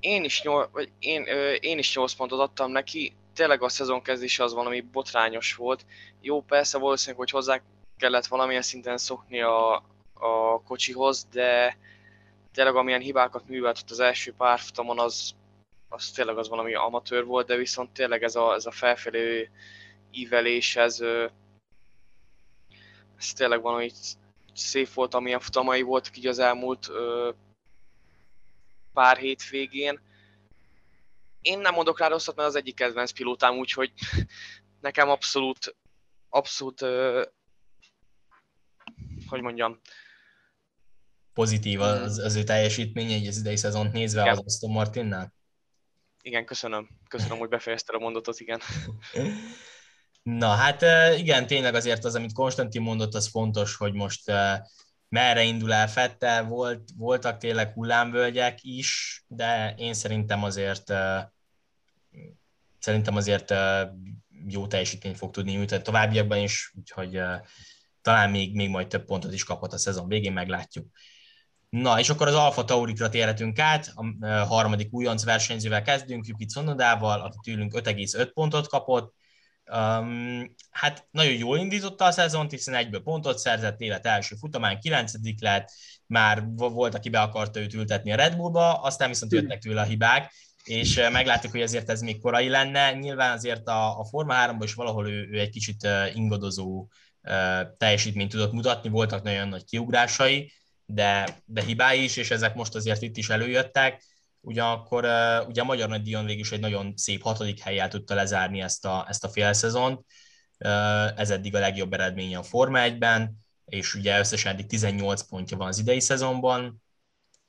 én, is nyol, vagy én, ö, én is 8 pontot adtam neki. Tényleg a szezon kezdése az valami botrányos volt. Jó, persze valószínűleg, hogy hozzá kellett valamilyen szinten szokni a, a kocsihoz, de tényleg amilyen hibákat művelt ott az első párfutamon, az, az tényleg az valami amatőr volt, de viszont tényleg ez a, ez a felfelé ívelés, ez, tényleg van, hogy szép volt, amilyen futamai voltak így az elmúlt pár hétvégén. Én nem mondok rá rosszat, mert az egyik kedvenc pilótám, úgyhogy nekem abszolút, abszolút, hogy mondjam, pozitív az, az ő teljesítménye egy az idei szezont nézve igen. az Aston Martinnál? Igen, köszönöm. Köszönöm, hogy befejezted a mondatot, igen. Na hát igen, tényleg azért az, amit Konstantin mondott, az fontos, hogy most merre indul el Fettel, volt, voltak tényleg hullámvölgyek is, de én szerintem azért szerintem azért jó teljesítményt fog tudni nyújtani továbbiakban is, úgyhogy talán még, még majd több pontot is kaphat a szezon végén, meglátjuk. Na, és akkor az Alfa Taurikra térhetünk át, a harmadik újonc versenyzővel kezdünk, Yuki Tsunodával, aki tőlünk 5,5 pontot kapott, Um, hát nagyon jól indította a szezont, hiszen egyből pontot szerzett, élet első futamán, kilencedik lett, már volt, aki be akarta őt ültetni a Red Bullba, aztán viszont jöttek tőle a hibák, és meglátjuk, hogy azért ez még korai lenne. Nyilván azért a, a Forma 3-ban is valahol ő, ő egy kicsit ingadozó teljesítményt tudott mutatni, voltak nagyon nagy kiugrásai, de, de hibái is, és ezek most azért itt is előjöttek. Ugyanakkor ugye a Magyar Nagy Díjon végül is egy nagyon szép hatodik helyjel tudta lezárni ezt a, ezt a félszezont. Ez eddig a legjobb eredménye a Forma 1-ben, és ugye összesen eddig 18 pontja van az idei szezonban.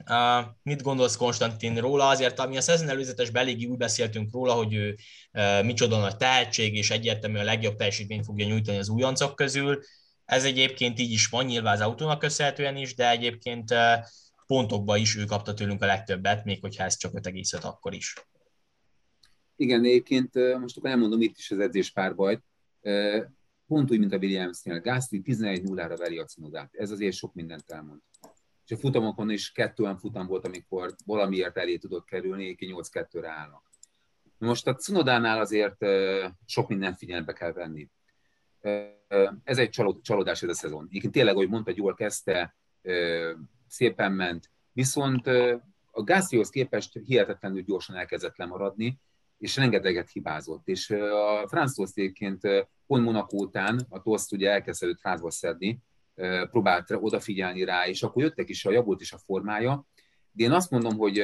Uh, mit gondolsz Konstantin róla? Azért, ami a szezon előzetesben eléggé úgy beszéltünk róla, hogy ő uh, micsoda nagy tehetség, és egyértelműen a legjobb teljesítményt fogja nyújtani az újoncok közül. Ez egyébként így is van, nyilván az autónak köszönhetően is, de egyébként uh, pontokban is ő kapta tőlünk a legtöbbet, még hogyha ez csak 5,5 akkor is. Igen, egyébként most akkor elmondom itt is az edzés párbajt. Pont úgy, mint a Williamsnél. Gasly 11-0-ra veri a Cunodát. Ez azért sok mindent elmond. És a futamokon is kettő olyan futam volt, amikor valamiért elé tudott kerülni, 8-2-re állnak. Most a Cunodánál azért sok mindent figyelembe kell venni. Ez egy csalódás ez a szezon. Én tényleg, ahogy mondta, jól kezdte, szépen ment, viszont a Gászrihoz képest hihetetlenül gyorsan elkezdett lemaradni, és rengeteget hibázott. És a Franz Tost egyébként pont Monaco után, a Tost ugye elkezdett házba szedni, próbált odafigyelni rá, és akkor jöttek is a javult is a formája, de én azt mondom, hogy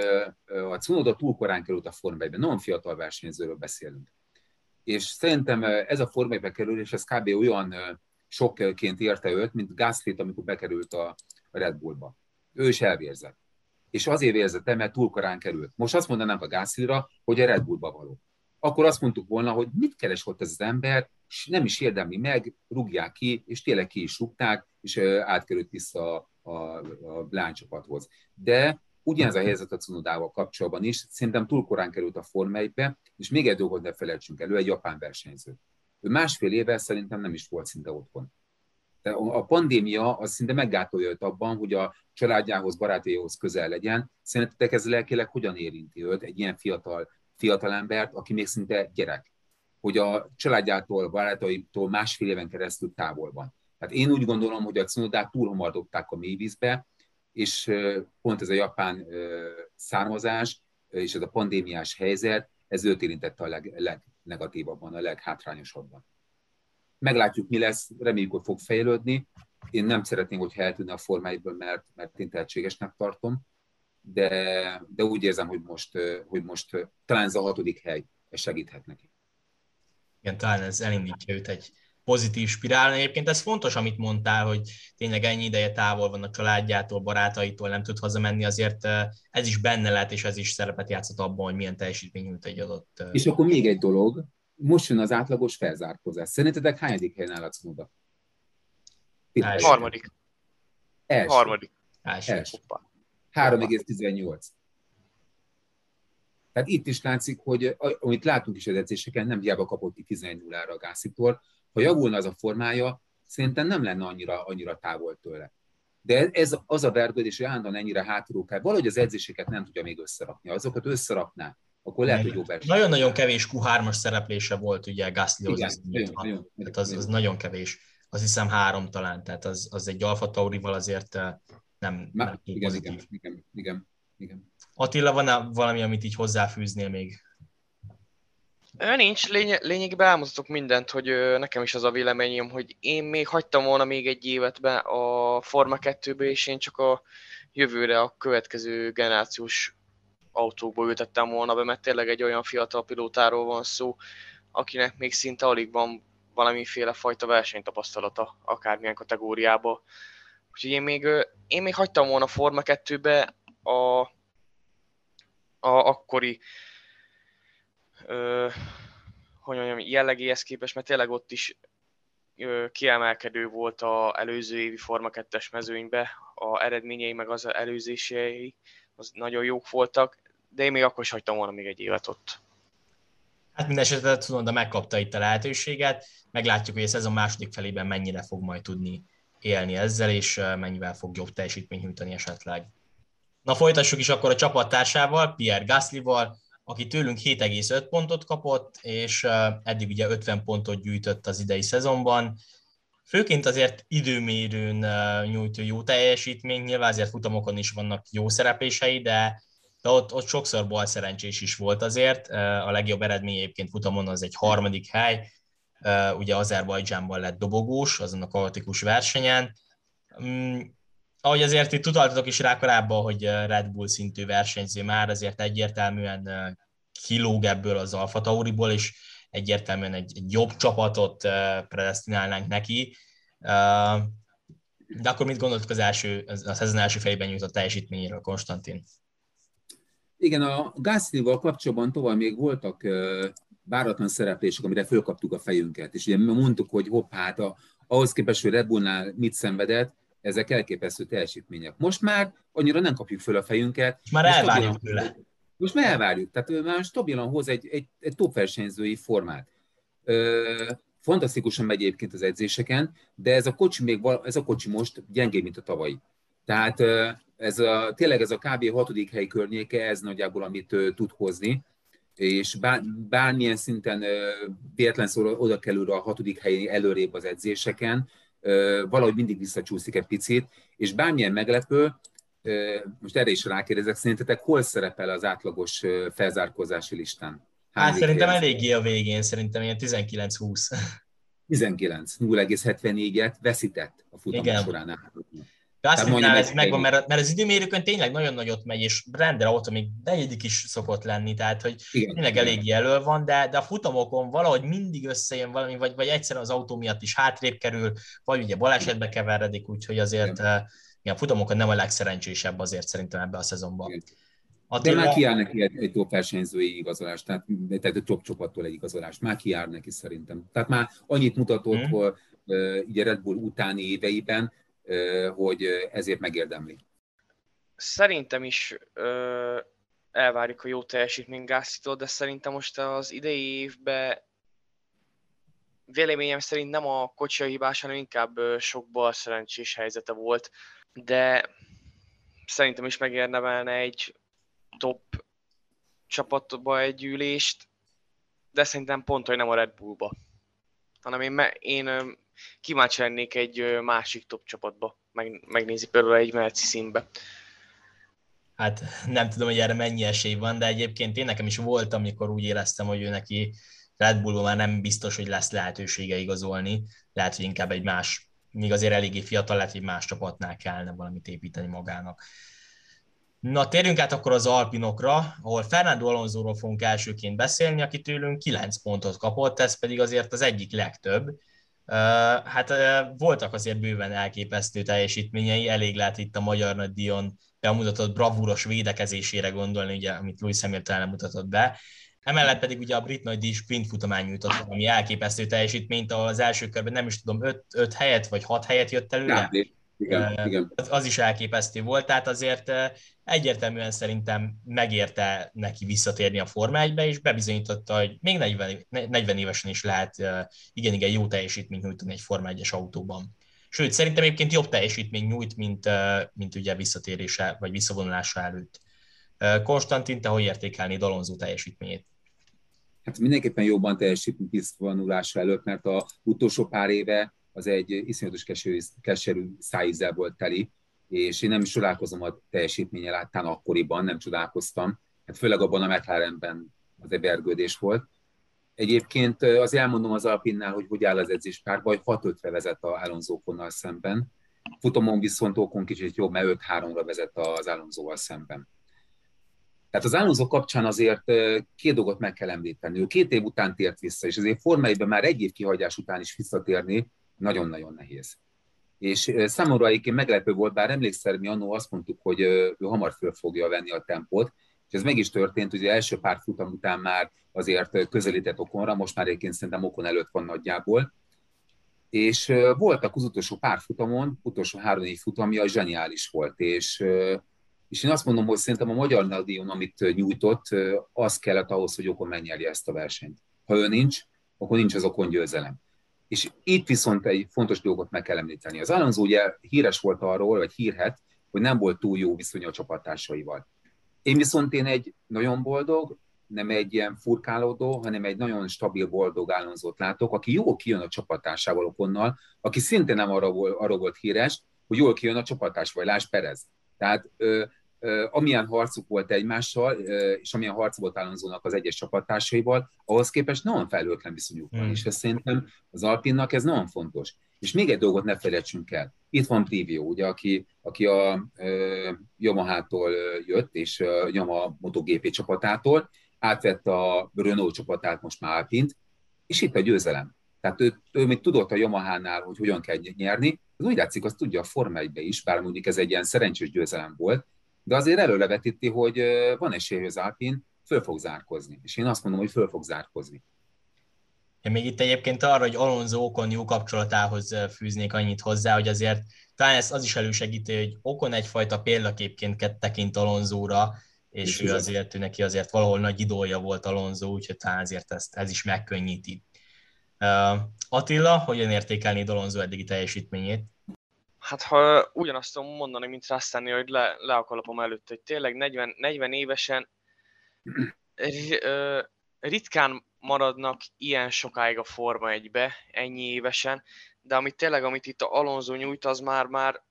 a Cunoda túl korán került a Forma 1 nagyon fiatal versenyzőről beszélünk. És szerintem ez a Forma 1 kerül, ez kb. olyan sokként érte őt, mint gasly amikor bekerült a Red Bullba ő is elvérzett. És azért vérzett mert túl korán került. Most azt mondanánk a Gászlira, hogy a Red Bullba való. Akkor azt mondtuk volna, hogy mit keres ott ez az ember, és nem is érdemli meg, rúgják ki, és tényleg ki is rúgták, és átkerült vissza a, a, a lánycsapathoz. De ugyanez a helyzet a Cunodával kapcsolatban is, szerintem túl korán került a Forma 1 és még egy dolgot ne felejtsünk elő, egy japán versenyző. Ő másfél éve szerintem nem is volt szinte otthon. A pandémia az szinte meggátolja őt abban, hogy a családjához, barátjához közel legyen. Szerintetek ez lelkileg hogyan érinti őt, egy ilyen fiatal, fiatal embert, aki még szinte gyerek? Hogy a családjától, barátaitól másfél éven keresztül távol van. Tehát én úgy gondolom, hogy a cunodát túl hamar dobták a mélyvízbe, és pont ez a japán származás, és ez a pandémiás helyzet, ez őt érintette a leg, legnegatívabban, a leghátrányosabban. Meglátjuk, mi lesz, reméljük, hogy fog fejlődni. Én nem szeretném, hogy eltűnne a formáiból, mert, mert én tehetségesnek tartom, de, de úgy érzem, hogy most, hogy most talán ez a hatodik hely, segíthet neki. Igen, talán ez elindítja őt egy pozitív spirál. Egyébként ez fontos, amit mondtál, hogy tényleg ennyi ideje távol van a családjától, barátaitól, nem tud hazamenni, azért ez is benne lehet, és ez is szerepet játszott abban, hogy milyen teljesítmény nyújt egy adott... És akkor még egy dolog, most jön az átlagos felzárkózás. Szerintetek hányadik helyen áll a Cunoda? Harmadik. Első. Harmadik. Első. 3,18. Tehát itt is látszik, hogy amit látunk is az edzéseken, nem hiába kapott ki 11 0 a Gászitól. Ha javulna az a formája, szerintem nem lenne annyira, annyira távol tőle. De ez az a vergődés, hogy állandóan ennyire hátulról kell. Valahogy az edzéseket nem tudja még összerakni. Azokat összerakná, akkor lehet, hogy jó verseny. Nagyon-nagyon kevés Q3-as szereplése volt ugye Gaslyhoz. Igen, nagyon, nagyon, tehát az, az nagyon kevés. Azt hiszem három talán, tehát az, az egy Alfa Taurival azért eh, nem, Má, nem igen, igen, igen, igen, igen. Attila, van valami, amit így hozzáfűznél még? Nincs, lény- lényegében elmondhatok mindent, hogy nekem is az a véleményem, hogy én még hagytam volna még egy évet be a Forma 2-be, és én csak a jövőre a következő generációs autókból ültettem volna be, mert tényleg egy olyan fiatal pilótáról van szó, akinek még szinte alig van valamiféle fajta versenytapasztalata, akármilyen kategóriába. Úgyhogy én még, én még hagytam volna Forma 2-be a, a akkori ö, hogy mondjam, jellegéhez képest, mert tényleg ott is ö, kiemelkedő volt a előző évi Forma 2-es mezőnybe, a eredményei meg az előzései az nagyon jók voltak, de én még akkor is hagytam volna még egy évet ott. Hát minden esetre tudom, de megkapta itt a lehetőséget, meglátjuk, hogy a szezon második felében mennyire fog majd tudni élni ezzel, és mennyivel fog jobb teljesítményt nyújtani esetleg. Na folytassuk is akkor a csapattársával, Pierre Gaslyval, aki tőlünk 7,5 pontot kapott, és eddig ugye 50 pontot gyűjtött az idei szezonban. Főként azért időmérőn nyújtó jó teljesítmény, nyilván azért futamokon is vannak jó szereplései, de, de ott, ott sokszor bal szerencsés is volt azért. A legjobb eredmény egyébként futamon az egy harmadik hely, ugye Azerbajdzsánban lett dobogós, azon a kaotikus versenyen. Mm, ahogy azért itt utaltatok is rá korábban, hogy Red Bull szintű versenyző már azért egyértelműen kilóg ebből az Alfa Tauriból, és egyértelműen egy, egy jobb csapatot predestinálnánk neki. De akkor mit gondoltuk az első, a szezon első fejében nyújtott teljesítményéről, Konstantin? Igen, a Gasly-val kapcsolatban tovább még voltak váratlan szereplések, amire fölkaptuk a fejünket. És ugye mondtuk, hogy hopp, hát a, ahhoz képest, hogy Red Bullnál mit szenvedett, ezek elképesztő teljesítmények. Most már annyira nem kapjuk föl a fejünket. Már elvárjuk tőle. Most már elvárjuk. Tehát már stabilan hoz egy, egy, egy top versenyzői formát. Ö, fantasztikusan megy egyébként az edzéseken, de ez a kocsi, még, ez a kocsi most gyengébb, mint a tavalyi. Tehát ez a, tényleg ez a kb. hatodik hely környéke, ez nagyjából, amit tud hozni, és bár, bármilyen szinten véletlen szól oda kerül a hatodik helyi előrébb az edzéseken, valahogy mindig visszacsúszik egy picit, és bármilyen meglepő, most erre is rákérdezek, szerintetek hol szerepel az átlagos felzárkózási listán? Hány hát szerintem eléggé a végén, szerintem ilyen 19-20. 19, 0,74-et veszített a futam során. De azt mondom, ez megvan, mert, mert az időmérőkön tényleg nagyon nagyot megy, és rendre ott még negyedik is szokott lenni, tehát hogy igen, tényleg igen. elég elő van, de, de a futamokon valahogy mindig összejön valami, vagy, vagy egyszerűen az autó miatt is hátrébb kerül, vagy ugye balesetbe keveredik, úgyhogy azért igen. Uh, igen, futamokon nem a legszerencsésebb azért szerintem ebbe a szezonban. Igen. Attila... De már kiáll neki egy, egy top versenyzői igazolást, tehát, tehát egy top csapattól egy igazolást, már kiár neki szerintem. Tehát már annyit mutatott, hmm. hogy uh, ugye Red Bull utáni éveiben, hogy ezért megérdemli. Szerintem is ö, elvárjuk a jó teljesítmény Gászitól, de szerintem most az idei évben véleményem szerint nem a kocsi a hibás, hanem inkább sok bal szerencsés helyzete volt, de szerintem is megérdemelne egy top csapatba egy ülést, de szerintem pont, hogy nem a Red Bullba, hanem én, én kíváncsi lennék egy másik top csapatba, meg, megnézi például egy Merci színbe. Hát nem tudom, hogy erre mennyi esély van, de egyébként én nekem is volt, amikor úgy éreztem, hogy ő neki Red Bullban már nem biztos, hogy lesz lehetősége igazolni. Lehet, hogy inkább egy más, még azért eléggé fiatal lehet, hogy más csapatnál kellene valamit építeni magának. Na, térjünk át akkor az Alpinokra, ahol Fernando Alonsoról fogunk elsőként beszélni, aki tőlünk 9 pontot kapott, ez pedig azért az egyik legtöbb. Hát voltak azért bőven elképesztő teljesítményei, elég lehet itt a magyar nagy Dion bemutatott bravúros védekezésére gondolni, ugye, amit Louis Hamilton mutatott be. Emellett pedig ugye a brit nagy díj sprint futamány nyújtott valami elképesztő teljesítményt, ahol az első körben nem is tudom, 5 helyet vagy 6 helyet jött előre. Igen, igen. Az, az is elképesztő volt, tehát azért egyértelműen szerintem megérte neki visszatérni a Forma 1 és bebizonyította, hogy még 40, 40 évesen is lehet igen-igen jó teljesítményt nyújtani egy Forma 1-es autóban. Sőt, szerintem egyébként jobb teljesítmény nyújt, mint, mint ugye visszatérése vagy visszavonulása előtt. Konstantin, te hogy értékelni Alonso teljesítményét? Hát mindenképpen jobban teljesít, mint visszavonulása előtt, mert a utolsó pár éve az egy iszonyatos keserű, keserű szájízzel volt teli, és én nem is csodálkozom a teljesítménye láttán akkoriban, nem csodálkoztam. Hát főleg abban a McLarenben az egy vergődés volt. Egyébként az elmondom az Alpinnál, hogy hogy áll az edzés párba, hogy 6-5-re vezet a Alonso szemben. Futamon viszont Okon kicsit jobb, mert 5-3-ra vezet az Alonsoval szemben. Tehát az Alonso kapcsán azért két dolgot meg kell említeni. Ő két év után tért vissza, és azért formáiban már egy év kihagyás után is visszatérni nagyon-nagyon nehéz. És számomra egyébként meglepő volt, bár emlékszel, mi annó azt mondtuk, hogy ő hamar föl fogja venni a tempót, és ez meg is történt, az első pár futam után már azért közelített Okonra, most már egyébként szerintem Okon előtt van nagyjából, és voltak az utolsó pár futamon, utolsó három-négy futamja zseniális volt, és, és én azt mondom, hogy szerintem a magyar Nadion, amit nyújtott, az kellett ahhoz, hogy Okon megnyerje ezt a versenyt. Ha ő nincs, akkor nincs az Okon győzelem. És itt viszont egy fontos dolgot meg kell említeni. Az Alonso ugye híres volt arról, vagy hírhet, hogy nem volt túl jó viszony a csapattársaival. Én viszont én egy nagyon boldog, nem egy ilyen furkálódó, hanem egy nagyon stabil, boldog állonzót látok, aki jól kijön a csapatásával okonnal, aki szintén nem arra arra volt híres, hogy jól kijön a csapatás, vagy Lás Perez. Tehát amilyen harcuk volt egymással, ö, és amilyen harc volt Alonzónak az egyes csapattársaival, ahhoz képest nagyon felhőtlen viszonyuk van, mm. és szerintem az Alpinnak ez nagyon fontos. És még egy dolgot ne felejtsünk el. Itt van Privio, ugye, aki, aki a ö, Yamaha-tól jött, és a Yamaha MotoGP csapatától, átvette a Renault csapatát most már Alpint, és itt a győzelem. Tehát ő, ő még tudott a Yamaha-nál, hogy hogyan kell nyerni, az úgy látszik, azt tudja a Forma 1 is, bár mondjuk ez egy ilyen szerencsés győzelem volt, de azért előlevetíti, hogy van esély, hogy az Alpin föl fog zárkozni. És én azt mondom, hogy föl fog zárkozni. Én még itt egyébként arra, hogy Alonso Okon jó kapcsolatához fűznék annyit hozzá, hogy azért talán ez az is elősegíti, hogy Okon egyfajta példaképként tekint Alonzóra, és, ő azért, ő neki azért valahol nagy idója volt Alonso, úgyhogy talán ezért ezt, ez is megkönnyíti. Uh, Attila, hogyan értékelni Alonso eddigi teljesítményét? Hát ha ugyanazt tudom mondani, mint Rastani, hogy le, le a előtt, hogy tényleg 40, 40 évesen ritkán maradnak ilyen sokáig a Forma 1-be, ennyi évesen, de amit tényleg, amit itt a Alonso nyújt, az már, már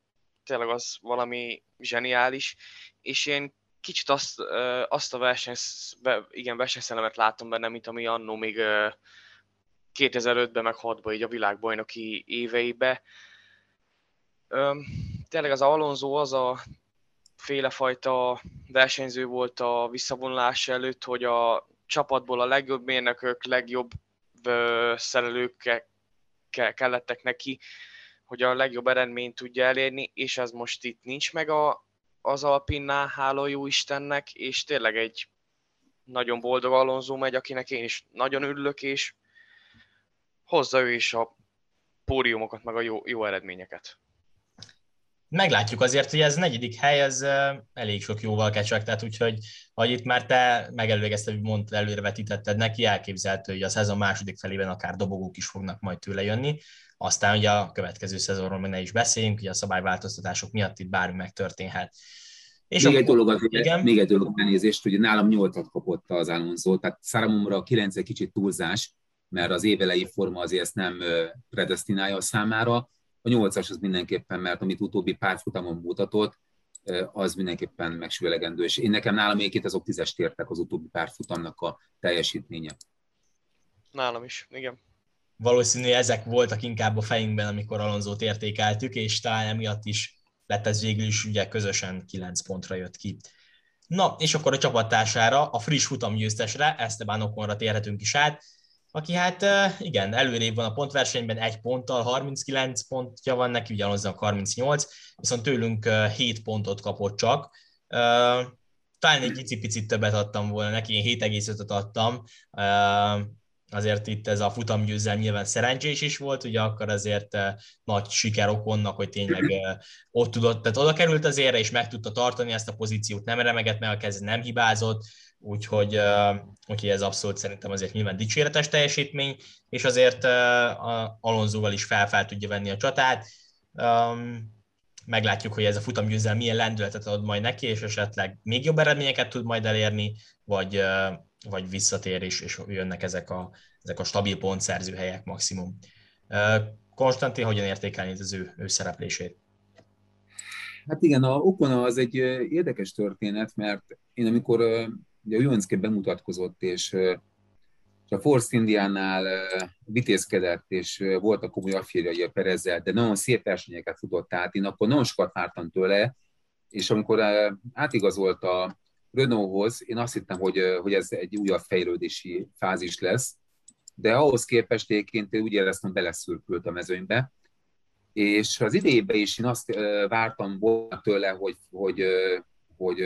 tényleg az valami zseniális, és én kicsit azt, azt a verseny, igen, versenyszellemet látom benne, mint ami annó még 2005-ben, meg 6-ban, így a világbajnoki éveibe. Tényleg az Alonso az a félefajta versenyző volt a visszavonulás előtt, hogy a csapatból a legjobb mérnökök, legjobb szerelők kellettek neki, hogy a legjobb eredményt tudja elérni, és ez most itt nincs meg a, az Alpinnál, hála jó Istennek, és tényleg egy nagyon boldog Alonso megy, akinek én is nagyon örülök, és hozza ő is a pódiumokat, meg a jó, jó eredményeket. Meglátjuk azért, hogy ez negyedik hely, ez elég sok jóval kecsek, tehát úgyhogy, hogy itt már te megelőlegezted, hogy mond, előre vetítetted neki, elképzelhető, hogy a szezon második felében akár dobogók is fognak majd tőle jönni. Aztán ugye a következő szezonról még ne is beszéljünk, ugye a szabályváltoztatások miatt itt bármi megtörténhet. És még, akkor, egy dolog azért, igen. még egy dolog elnézést, hogy nálam nyolcat kapott az Alonso, tehát számomra a kilenc egy kicsit túlzás, mert az évelei forma azért ezt nem predestinálja a számára. A nyolcas az mindenképpen, mert amit utóbbi pár futamon mutatott, az mindenképpen megsüvelegendő. És én nekem nálam még 2010-es tértek az utóbbi pár futamnak a teljesítménye. Nálam is, igen. Valószínű ezek voltak inkább a fejünkben, amikor Alonzót értékeltük, és talán emiatt is lett ez végül is ugye közösen 9 pontra jött ki. Na, és akkor a csapattársára, a friss futamgyőztesre, Esteban Okonra térhetünk is át, aki hát igen, előrébb van a pontversenyben egy ponttal, 39 pontja van neki, a 38, viszont tőlünk 7 pontot kapott csak. Talán egy picit többet adtam volna neki, én 7,5-öt adtam, azért itt ez a futamgyőzelem nyilván szerencsés is volt, ugye akkor azért nagy siker okonnak, hogy tényleg ott tudott, tehát oda került az érre, és meg tudta tartani ezt a pozíciót, nem remegett meg a keze, nem hibázott, úgyhogy, úgyhogy ez abszolút szerintem azért nyilván dicséretes teljesítmény, és azért Alonsoval is fel, fel tudja venni a csatát. Meglátjuk, hogy ez a futamgyőzelem milyen lendületet ad majd neki, és esetleg még jobb eredményeket tud majd elérni, vagy, vagy visszatér, és, és jönnek ezek a, ezek a stabil pontszerző helyek maximum. Konstantin, hogyan értékelni az ő, ő szereplését? Hát igen, a Okona az egy érdekes történet, mert én amikor ugye Juvenszke bemutatkozott, és, és a Force Indiánál vitézkedett, és volt a komoly afférjai a Perezzel, de nagyon szép versenyeket futott át, én akkor nagyon sokat vártam tőle, és amikor átigazolt a Renaulthoz, én azt hittem, hogy, hogy ez egy újabb fejlődési fázis lesz, de ahhoz képest én úgy éreztem, beleszürkült a mezőnybe, és az idejében is én azt vártam volna tőle, hogy, hogy, hogy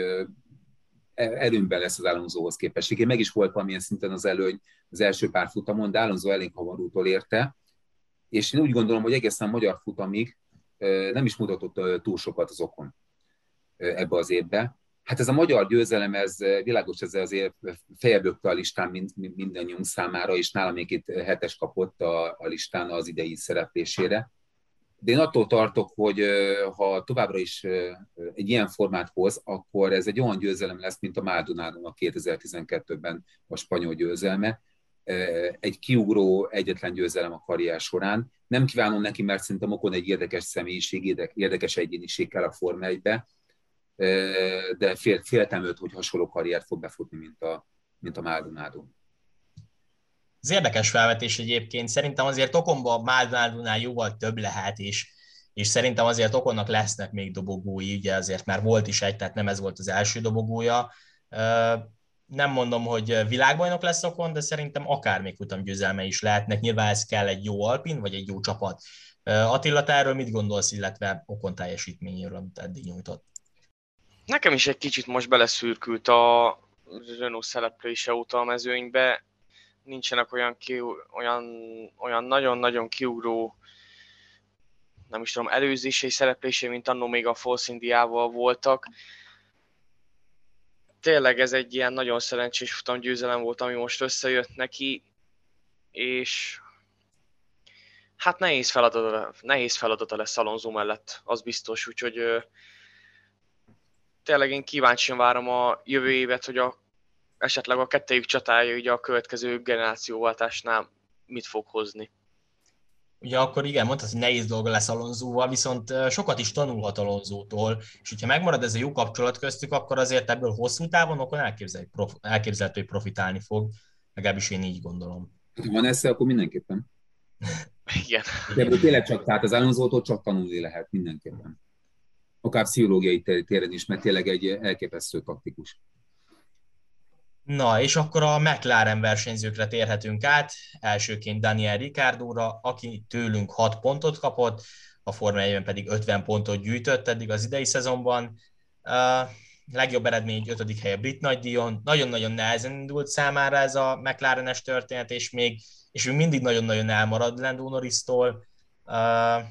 előnyben lesz az Alonsohoz képest. Én meg is volt valamilyen szinten az előny az első pár futamon, de Alonso elég hamarútól érte, és én úgy gondolom, hogy egészen magyar futamig nem is mutatott túl sokat az okon ebbe az évbe. Hát ez a magyar győzelem, ez világos, ez azért feljebb a listán mind, mindannyiunk számára, és nálam még itt hetes kapott a, a listán az idei szereplésére de én attól tartok, hogy ha továbbra is egy ilyen formát hoz, akkor ez egy olyan győzelem lesz, mint a Maldonado a 2012-ben a spanyol győzelme. Egy kiugró egyetlen győzelem a karrier során. Nem kívánom neki, mert szerintem Okon egy érdekes személyiség, érdekes egyéniség kell a Forma 1 de fél, féltem őt, hogy hasonló karriert fog befutni, mint a, mint a Maldonado. Ez érdekes felvetés egyébként. Szerintem azért Okonban Maldonado-nál jóval több lehet, és, és szerintem azért Okonnak lesznek még dobogói, ugye azért már volt is egy, tehát nem ez volt az első dobogója. Nem mondom, hogy világbajnok lesz Okon, de szerintem akár még győzelme is lehetnek. Nyilván ez kell egy jó Alpin, vagy egy jó csapat. Attila, te erről mit gondolsz, illetve Okon teljesítményéről, amit eddig nyújtott? Nekem is egy kicsit most beleszürkült a Renault szereplése óta a mezőnybe. Nincsenek olyan, ki, olyan, olyan nagyon-nagyon kiugró nem is tudom, előzései, szereplései, mint annó még a Force Indiával voltak. Tényleg ez egy ilyen nagyon szerencsés futamgyőzelem volt, ami most összejött neki, és hát nehéz feladata, nehéz feladata lesz Alonso mellett, az biztos, úgyhogy tényleg én kíváncsian várom a jövő évet, hogy a, esetleg a kettejük csatája ugye a következő generációváltásnál mit fog hozni. Ugye akkor igen, mondtad, hogy nehéz dolga lesz Alonzóval, viszont sokat is tanulhat Alonzótól, és hogyha megmarad ez a jó kapcsolat köztük, akkor azért ebből hosszú távon akkor elképzelhető, hogy profitálni fog, legalábbis én így gondolom. Ha van esze, akkor mindenképpen. Igen. De ebből tényleg csak, tehát az Alonzótól csak tanulni lehet mindenképpen akár pszichológiai téren is, mert tényleg egy elképesztő taktikus. Na, és akkor a McLaren versenyzőkre térhetünk át. Elsőként Daniel Ricciardo-ra, aki tőlünk 6 pontot kapott, a Forma 1 pedig 50 pontot gyűjtött eddig az idei szezonban. Uh, legjobb eredmény 5. hely a brit nagydíjon. Nagyon-nagyon nehezen indult számára ez a McLarenes történet, és még és ő mindig nagyon-nagyon elmarad Lando Norris-tól. Uh,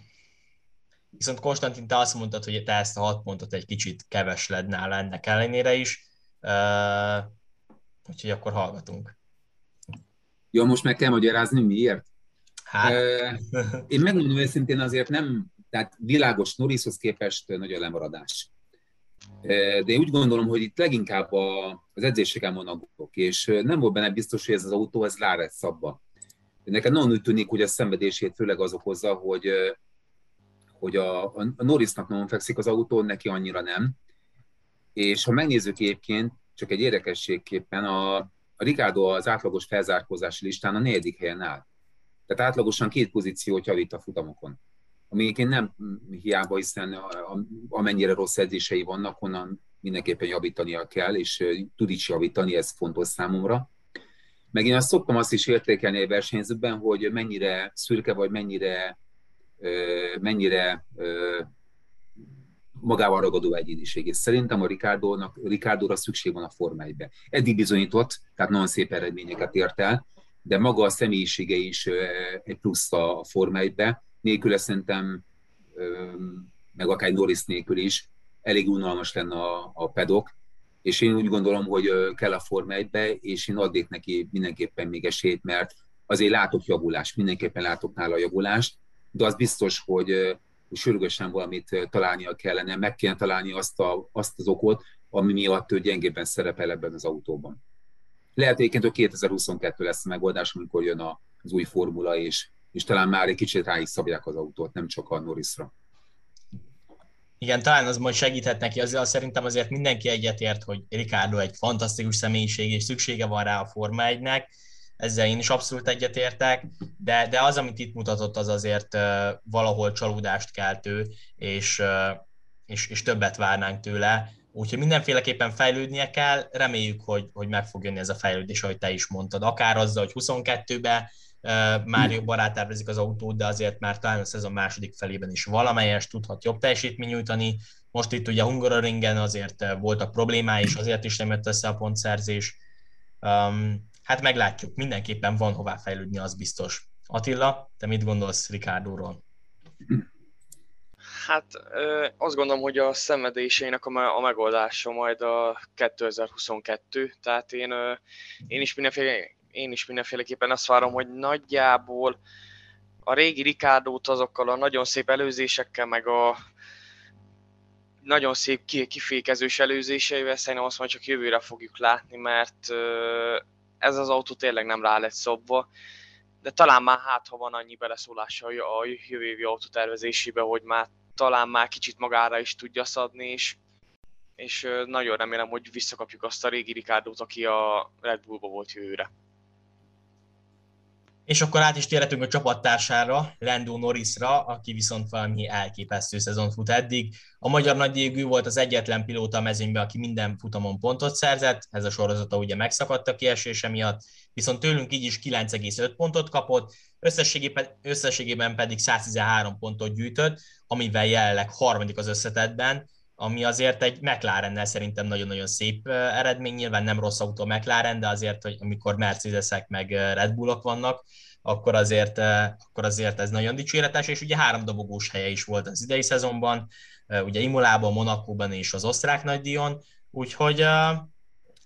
Viszont Konstantin, te azt mondtad, hogy te ezt a hat pontot egy kicsit kevesled nála ennek ellenére is, uh, úgyhogy akkor hallgatunk. Jó, most meg kell magyarázni, miért? Hát. Én megmondom őszintén azért nem, tehát világos Norrishoz képest nagy a lemaradás. De én úgy gondolom, hogy itt leginkább a, az edzéseken van és nem volt benne biztos, hogy ez az autó, ez rá lett szabva. Nekem nagyon úgy tűnik, hogy a szenvedését főleg az okozza, hogy hogy a, a Norrisnak nagyon fekszik az autó, neki annyira nem. És ha megnézzük egyébként, csak egy érdekességképpen, a, a Ricardo az átlagos felzárkózási listán a negyedik helyen áll. Tehát átlagosan két pozíciót javít a futamokon. Ami egyébként nem hiába, hiszen amennyire rossz edzései vannak, onnan mindenképpen javítania kell, és tud is javítani, ez fontos számomra. Meg én azt szoktam azt is értékelni a versenyzőben, hogy mennyire szürke vagy mennyire mennyire magával ragadó egyéniség. És szerintem a Ricardo-nak, Ricardo-ra szükség van a Forma 1 Eddig bizonyított, tehát nagyon szép eredményeket ért el, de maga a személyisége is egy plusz a Forma 1 Nélküle szerintem, meg akár Norris nélkül is, elég unalmas lenne a, a pedok, és én úgy gondolom, hogy kell a Forma 1 és én adnék neki mindenképpen még esélyt, mert azért látok javulást, mindenképpen látok nála javulást, de az biztos, hogy sürgősen valamit találnia kellene, meg kéne találni azt, a, azt az okot, ami miatt ő gyengébben szerepel ebben az autóban. Lehet egyébként, hogy 2022 lesz a megoldás, amikor jön az új formula, és, és talán már egy kicsit rá is szabják az autót, nem csak a Norrisra. Igen, talán az majd segíthet neki, azért szerintem azért mindenki egyetért, hogy Ricardo egy fantasztikus személyiség, és szüksége van rá a Forma 1-nek, ezzel én is abszolút egyetértek, de, de az, amit itt mutatott, az azért valahol csalódást keltő, és, és, és többet várnánk tőle. Úgyhogy mindenféleképpen fejlődnie kell, reméljük, hogy, hogy meg fog jönni ez a fejlődés, ahogy te is mondtad. Akár azzal, hogy 22-ben uh, már jobban rátervezik az autót, de azért már talán a szezon második felében is valamelyes tudhat jobb teljesítmény nyújtani. Most itt ugye Hungaroringen azért voltak problémái, és azért is nem jött össze a pontszerzés. Um, hát meglátjuk, mindenképpen van hová fejlődni, az biztos. Attila, te mit gondolsz Ricardo-ról? Hát azt gondolom, hogy a szenvedéseinek a megoldása majd a 2022, tehát én, én, is, mindenféle, én is mindenféleképpen azt várom, hogy nagyjából a régi Ricardót azokkal a nagyon szép előzésekkel, meg a nagyon szép kifékezős előzéseivel szerintem azt majd csak jövőre fogjuk látni, mert ez az autó tényleg nem rá lett szobva, de talán már hát, ha van annyi beleszólása a jövő évi autótervezésébe, hogy már talán már kicsit magára is tudja szadni, és, és nagyon remélem, hogy visszakapjuk azt a régi Ricardót, aki a Red Bullba volt jövőre. És akkor át is térhetünk a csapattársára, Lando Norrisra, aki viszont valami elképesztő szezon fut eddig. A magyar nagydíjű volt az egyetlen pilóta a mezőnyben, aki minden futamon pontot szerzett, ez a sorozata ugye megszakadt a kiesése miatt, viszont tőlünk így is 9,5 pontot kapott, összességében, összességében pedig 113 pontot gyűjtött, amivel jelenleg harmadik az összetetben, ami azért egy McLarennel szerintem nagyon-nagyon szép eredmény, nyilván nem rossz autó McLaren, de azért, hogy amikor Mercedesek meg Red Bullok vannak, akkor azért, akkor azért ez nagyon dicséretes, és ugye három dobogós helye is volt az idei szezonban, ugye Imolában, Monakóban és az osztrák nagydíjon, úgyhogy,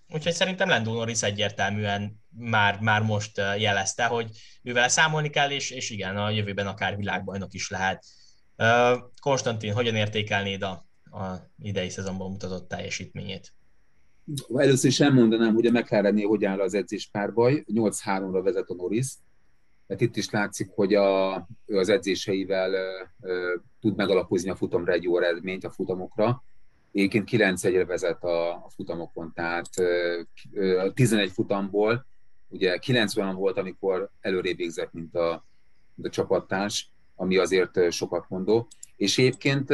úgyhogy szerintem Lando Norris egyértelműen már, már most jelezte, hogy ővel számolni kell, és, és igen, a jövőben akár világbajnok is lehet. Konstantin, hogyan értékelnéd a, a idei szezonban mutatott teljesítményét? Először is elmondanám, hogy a mclaren hogy áll az edzés párbaj. 8-3-ra vezet a Norris, mert itt is látszik, hogy a, ő az edzéseivel uh, uh, tud megalapozni a futamra egy jó eredményt a futamokra. Egyébként 9 1 vezet a, a futamokon, tehát uh, 11 futamból, ugye 90 volt, amikor előrébb végzett, mint a, mint a csapattárs, ami azért sokat mondó. És egyébként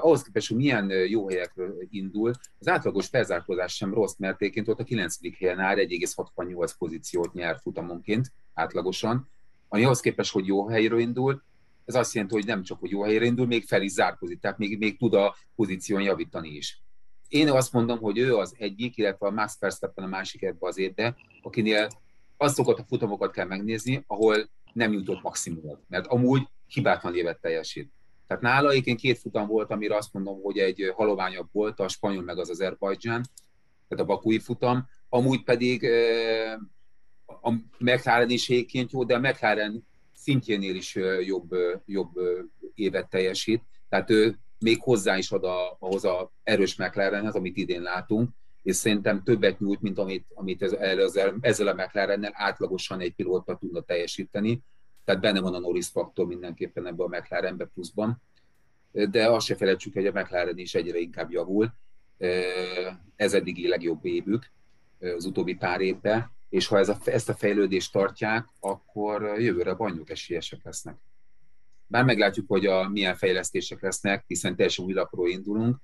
ahhoz képest, hogy milyen jó helyekről indul, az átlagos felzárkózás sem rossz, mert egyébként ott a 9. helyen áll 1,68 pozíciót nyer futamonként átlagosan, ami ahhoz képest, hogy jó helyről indul, ez azt jelenti, hogy nem csak, hogy jó helyre indul, még fel is zárkozik, tehát még, még tud a pozíción javítani is. Én azt mondom, hogy ő az egyik, illetve a Max Verstappen a másik ebbe az évbe, akinél azokat a futamokat kell megnézni, ahol nem jutott maximumot, mert amúgy hibátlan évet teljesít. Tehát nála egyébként két futam volt, amire azt mondom, hogy egy haloványabb volt, a spanyol meg az Azerbajdzsán, tehát a bakui futam, amúgy pedig a McLaren is jó, de a McLaren szintjénél is jobb, jobb évet teljesít. Tehát ő még hozzá is ad a, ahhoz a erős McLarenhez, amit idén látunk, és szerintem többet nyújt, mint amit, amit ez, ezzel, ezzel a McLarennel átlagosan egy pilóta tudna teljesíteni. Tehát benne van a Norris faktor mindenképpen ebben a McLarenbe pluszban. De azt se felejtsük, hogy a McLaren is egyre inkább javul. Ez eddigi legjobb évük az utóbbi pár évben és ha ez a, ezt a fejlődést tartják, akkor jövőre bajnok esélyesek lesznek. Bár meglátjuk, hogy a, milyen fejlesztések lesznek, hiszen teljesen új lapról indulunk,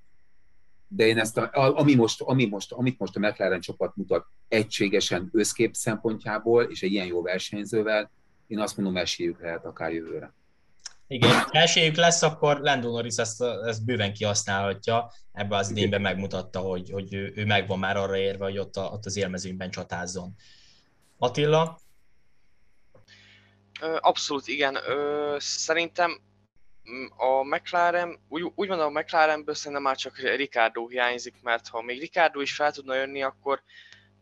de én ezt, a, ami most, ami most, amit most a McLaren csapat mutat egységesen összkép szempontjából, és egy ilyen jó versenyzővel, én azt mondom, esélyük lehet akár jövőre. Igen, ha esélyük lesz, akkor Lando Norris ezt, ezt bőven kihasználhatja. Ebben az idényben megmutatta, hogy, hogy ő, ő megvan már arra érve, hogy ott, a, ott az élmezőnyben csatázzon. Attila? Abszolút igen. Szerintem a McLaren, úgy, úgy mondom, a McLarenből szerintem már csak Ricardo hiányzik, mert ha még Ricardo is fel tudna jönni, akkor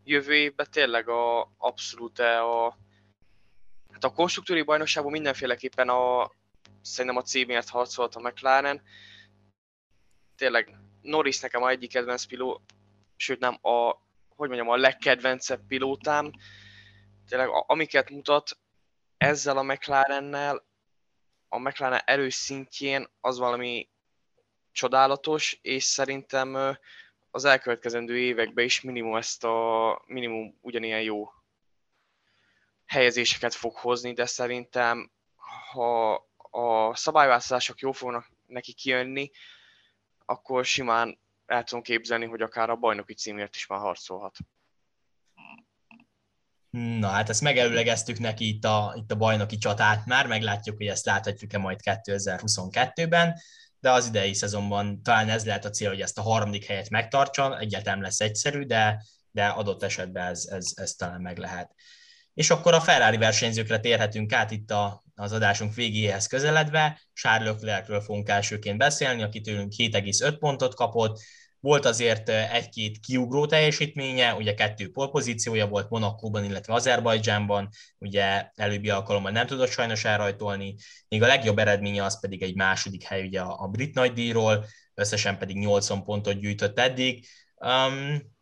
jövő évben tényleg a abszolút a, hát a konstruktúri bajnokságban mindenféleképpen a, szerintem a címért harcolt a McLaren. Tényleg Norris nekem a egyik kedvenc piló, sőt nem a, hogy mondjam, a legkedvencebb pilótám, tényleg amiket mutat ezzel a McLarennel, a McLaren erős szintjén az valami csodálatos, és szerintem az elkövetkezendő években is minimum ezt a minimum ugyanilyen jó helyezéseket fog hozni, de szerintem ha a szabályváltozások jó fognak neki kijönni, akkor simán el tudom képzelni, hogy akár a bajnoki címért is már harcolhat. Na hát ezt megelőlegeztük neki itt a, itt a bajnoki csatát már, meglátjuk, hogy ezt láthatjuk-e majd 2022-ben, de az idei szezonban talán ez lehet a cél, hogy ezt a harmadik helyet megtartsa, egyáltalán lesz egyszerű, de, de adott esetben ez, ez, ez talán meg lehet. És akkor a Ferrari versenyzőkre térhetünk át itt a, az adásunk végéhez közeledve. Charles Leclercről fogunk elsőként beszélni, aki tőlünk 7,5 pontot kapott, volt azért egy-két kiugró teljesítménye, ugye kettő polpozíciója volt Monakóban, illetve Azerbajdzsánban, ugye előbbi alkalommal nem tudott sajnos elrajtolni, még a legjobb eredménye az pedig egy második hely ugye a, a brit nagydíjról, összesen pedig 80 pontot gyűjtött eddig. Um,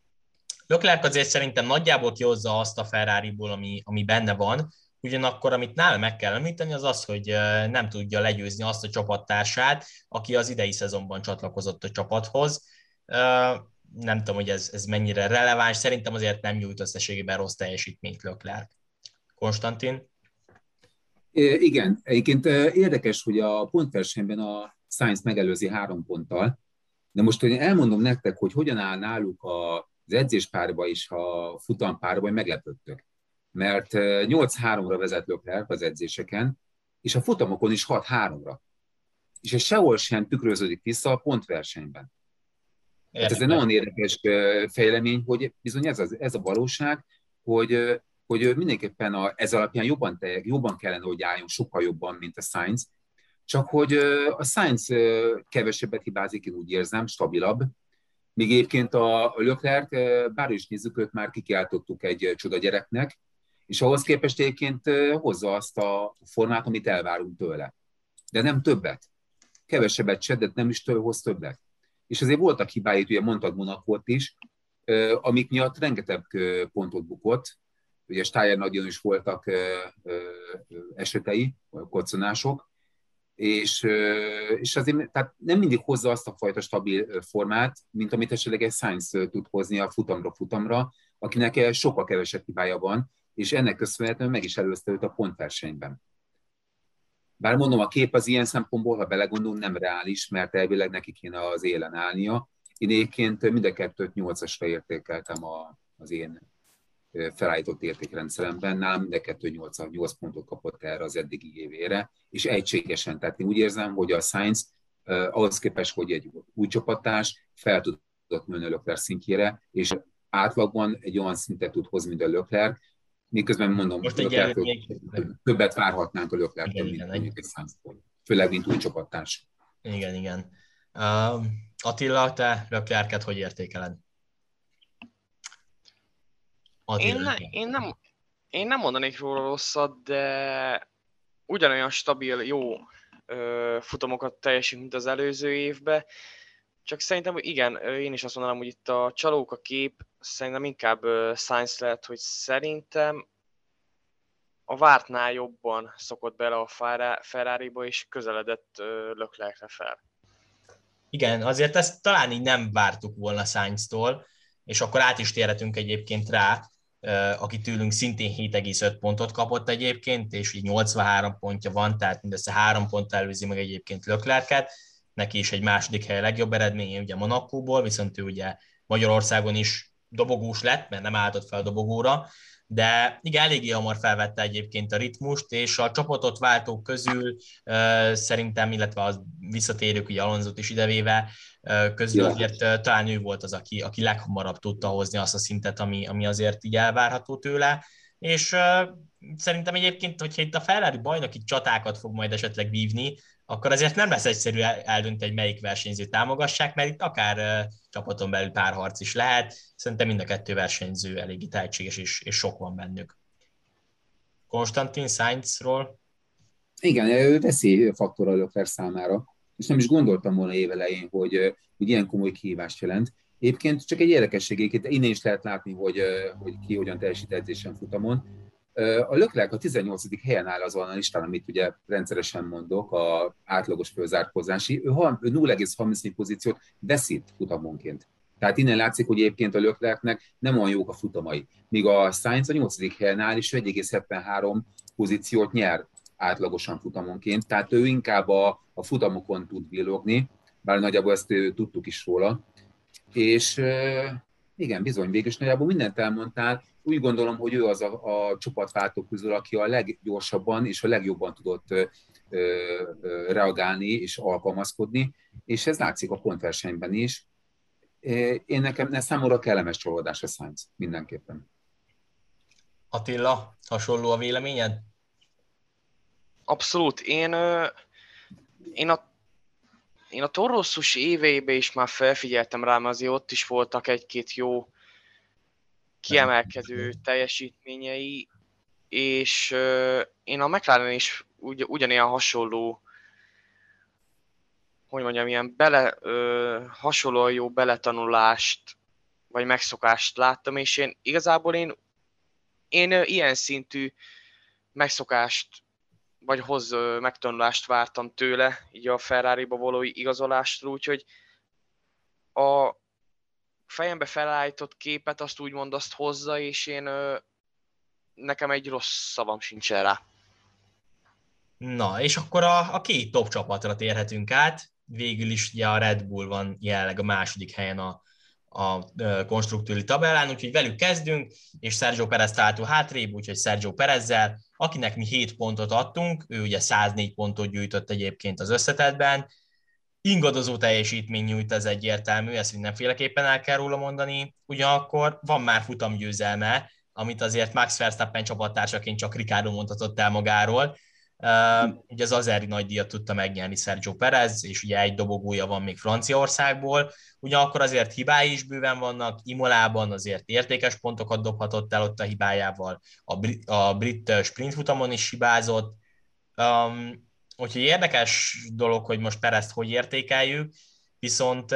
Leclerc azért szerintem nagyjából kihozza azt a Ferrari-ból, ami, ami benne van, ugyanakkor amit nála meg kell említeni, az az, hogy nem tudja legyőzni azt a csapattársát, aki az idei szezonban csatlakozott a csapathoz. Nem tudom, hogy ez, ez mennyire releváns, szerintem azért nem nyújt összességében rossz teljesítményt Leclerc. Konstantin? Igen, egyébként érdekes, hogy a pontversenyben a Science megelőzi három ponttal, de most én elmondom nektek, hogy hogyan áll náluk az edzéspárba és a futampárba, hogy meglepődtök. Mert 8-3-ra vezet Leclerc az edzéseken, és a futamokon is 6-3-ra. És ez sehol sem tükröződik vissza a pontversenyben. Hát ez egy nagyon érdekes fejlemény, hogy bizony ez, az, ez a valóság, hogy, hogy mindenképpen a, ez alapján jobban, te, jobban kellene, hogy álljon, sokkal jobban, mint a Science, csak hogy a Science kevesebbet hibázik, én úgy érzem, stabilabb, míg egyébként a Leclerc, bár is nézzük, őt már kikiáltottuk egy csoda gyereknek, és ahhoz képest egyébként hozza azt a formát, amit elvárunk tőle. De nem többet. Kevesebbet se, de nem is tőle hoz többet. És azért voltak hibái, ugye mondtad Monakot is, amik miatt rengeteg pontot bukott, ugye Steyer nagyon is voltak esetei, koccanások, és, és azért tehát nem mindig hozza azt a fajta stabil formát, mint amit esetleg egy Science tud hozni a futamra futamra, akinek sokkal kevesebb hibája van, és ennek köszönhetően meg is előzte őt a pontversenyben. Bár mondom, a kép az ilyen szempontból, ha belegondolunk, nem reális, mert elvileg neki kéne az élen állnia. Én egyébként mind a kettőt nyolcasra értékeltem a, az én felállított értékrendszeremben, nálam mind a kettő 8, 8 pontot kapott erre az eddigi évére, és egységesen. Tehát én úgy érzem, hogy a Science ahhoz képest, hogy egy új csapatás fel tudott nőni a Leclerc szintjére, és átlagban egy olyan szintet tud hozni, mint a Leclerc, miközben mondom, Most egy Leclerc, többet várhatnánk a leclerc mint mondjuk egy Science főleg, mint új csapattárs. Igen, igen. Uh, Attila, te Leclerc-et hogy értékeled? Én, ne, én, nem, én nem mondanék róla rosszat, de ugyanolyan stabil, jó ö, futamokat teljesít, mint az előző évben. Csak szerintem, hogy igen, én is azt mondanám, hogy itt a csalók a kép, szerintem inkább science lehet, hogy szerintem a vártnál jobban szokott bele a Ferrari-ba, és közeledett Leclercre fel. Igen, azért ezt talán így nem vártuk volna Sainz-tól, és akkor át is térhetünk egyébként rá, aki tőlünk szintén 7,5 pontot kapott egyébként, és így 83 pontja van, tehát mindössze három pont előzi meg egyébként Löklerket, neki is egy második hely legjobb eredménye ugye Monakóból, viszont ő ugye Magyarországon is dobogós lett, mert nem álltott fel a dobogóra, de igen, eléggé hamar felvette egyébként a ritmust, és a csapatot váltók közül szerintem, illetve az visszatérők, ugye Alonzot is idevéve, közül ja. azért talán ő volt az, aki, aki leghamarabb tudta hozni azt a szintet, ami, ami azért így elvárható tőle, és szerintem egyébként, hogyha itt a Ferrari bajnoki csatákat fog majd esetleg vívni, akkor azért nem lesz egyszerű eldönteni, hogy melyik versenyzőt támogassák, mert itt akár csapaton belül párharc is lehet. Szerintem mind a kettő versenyző elég tehetséges, és, és sok van bennük. Konstantin Sainzról? Igen, ő veszélyfaktor a Leclerc számára, és nem is gondoltam volna évelején, hogy, hogy ilyen komoly kihívást jelent. Egyébként csak egy érdekesség, innen is lehet látni, hogy, hogy ki hogyan teljesít futamon a Leclerc a 18. helyen áll azon a listán, amit ugye rendszeresen mondok, a átlagos fölzárkózási. Ő 0,34 pozíciót veszít futamonként. Tehát innen látszik, hogy egyébként a Leclercnek nem olyan jók a futamai. Míg a Sainz a 8. helyen áll, és 1,73 pozíciót nyer átlagosan futamonként. Tehát ő inkább a, a futamokon tud villogni, bár nagyjából ezt tudtuk is róla. És igen, bizony, végül is nagyjából mindent elmondtál. Úgy gondolom, hogy ő az a, a csapatváltók közül, aki a leggyorsabban és a legjobban tudott ö, ö, reagálni és alkalmazkodni, és ez látszik a pontversenyben is. Én nekem ne számomra kellemes csalódás a Sainz, mindenképpen. Attila, hasonló a véleményed? Abszolút. Én, én a én a Torossus éveibe is már felfigyeltem rá, mert azért ott is voltak egy-két jó kiemelkedő teljesítményei, és én a McLaren is ugy, ugyanilyen hasonló hogy mondjam, ilyen bele, ö, hasonló jó beletanulást, vagy megszokást láttam, és én igazából én, én ilyen szintű megszokást, vagy hoz megtanulást vártam tőle, így a Ferrari-ba való igazolástól, úgyhogy a fejembe felállított képet azt úgymond azt hozza, és én nekem egy rossz szavam sincs rá. Na, és akkor a, a két top csapatra térhetünk át végül is ugye a Red Bull van jelenleg a második helyen a, a konstruktúri tabellán, úgyhogy velük kezdünk, és Sergio Perez találtó hátrébb, úgyhogy Sergio Perezzel, akinek mi 7 pontot adtunk, ő ugye 104 pontot gyűjtött egyébként az összetetben, ingadozó teljesítmény nyújt, ez egyértelmű, ezt mindenféleképpen el kell róla mondani, ugyanakkor van már futamgyőzelme, amit azért Max Verstappen csapattársaként csak Ricardo mondhatott el magáról, Uh, ugye az azeri nagydíjat tudta megnyerni Sergio Perez, és ugye egy dobogója van még Franciaországból, ugyanakkor azért hibái is bőven vannak, Imolában azért értékes pontokat dobhatott el ott a hibájával, a brit, a brit sprint futamon is hibázott, um, úgyhogy érdekes dolog, hogy most Perezt hogy értékeljük, viszont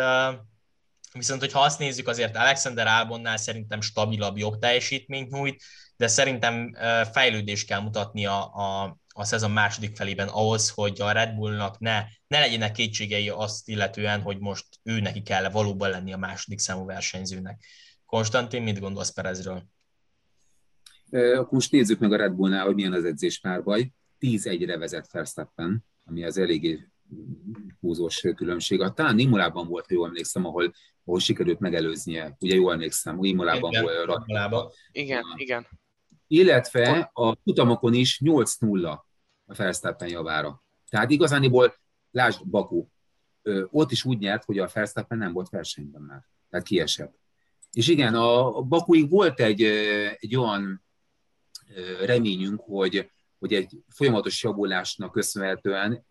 Viszont, hogyha azt nézzük, azért Alexander Albonnál szerintem stabilabb jobb teljesítményt nyújt, de szerintem fejlődést kell mutatni a, a, a szezon második felében ahhoz, hogy a Red Bullnak ne, ne legyenek kétségei azt illetően, hogy most ő neki kell valóban lenni a második számú versenyzőnek. Konstantin, mit gondolsz Perezről? Akkor most nézzük meg a Red Bullnál, hogy milyen az edzés párbaj. 10-1-re vezet Verstappen, ami az eléggé húzós különbség. Talán Imolában volt, ha jól emlékszem, ahol, ahol sikerült megelőznie. Ugye jól emlékszem, Imolában igen, volt. Imolában. Igen, igen. Illetve a futamokon is 8-0 a Verstappen javára. Tehát igazániból, lásd Baku, ott is úgy nyert, hogy a Verstappen nem volt versenyben már. Tehát kiesett. És igen, a Bakuig volt egy, egy olyan reményünk, hogy, hogy egy folyamatos javulásnak köszönhetően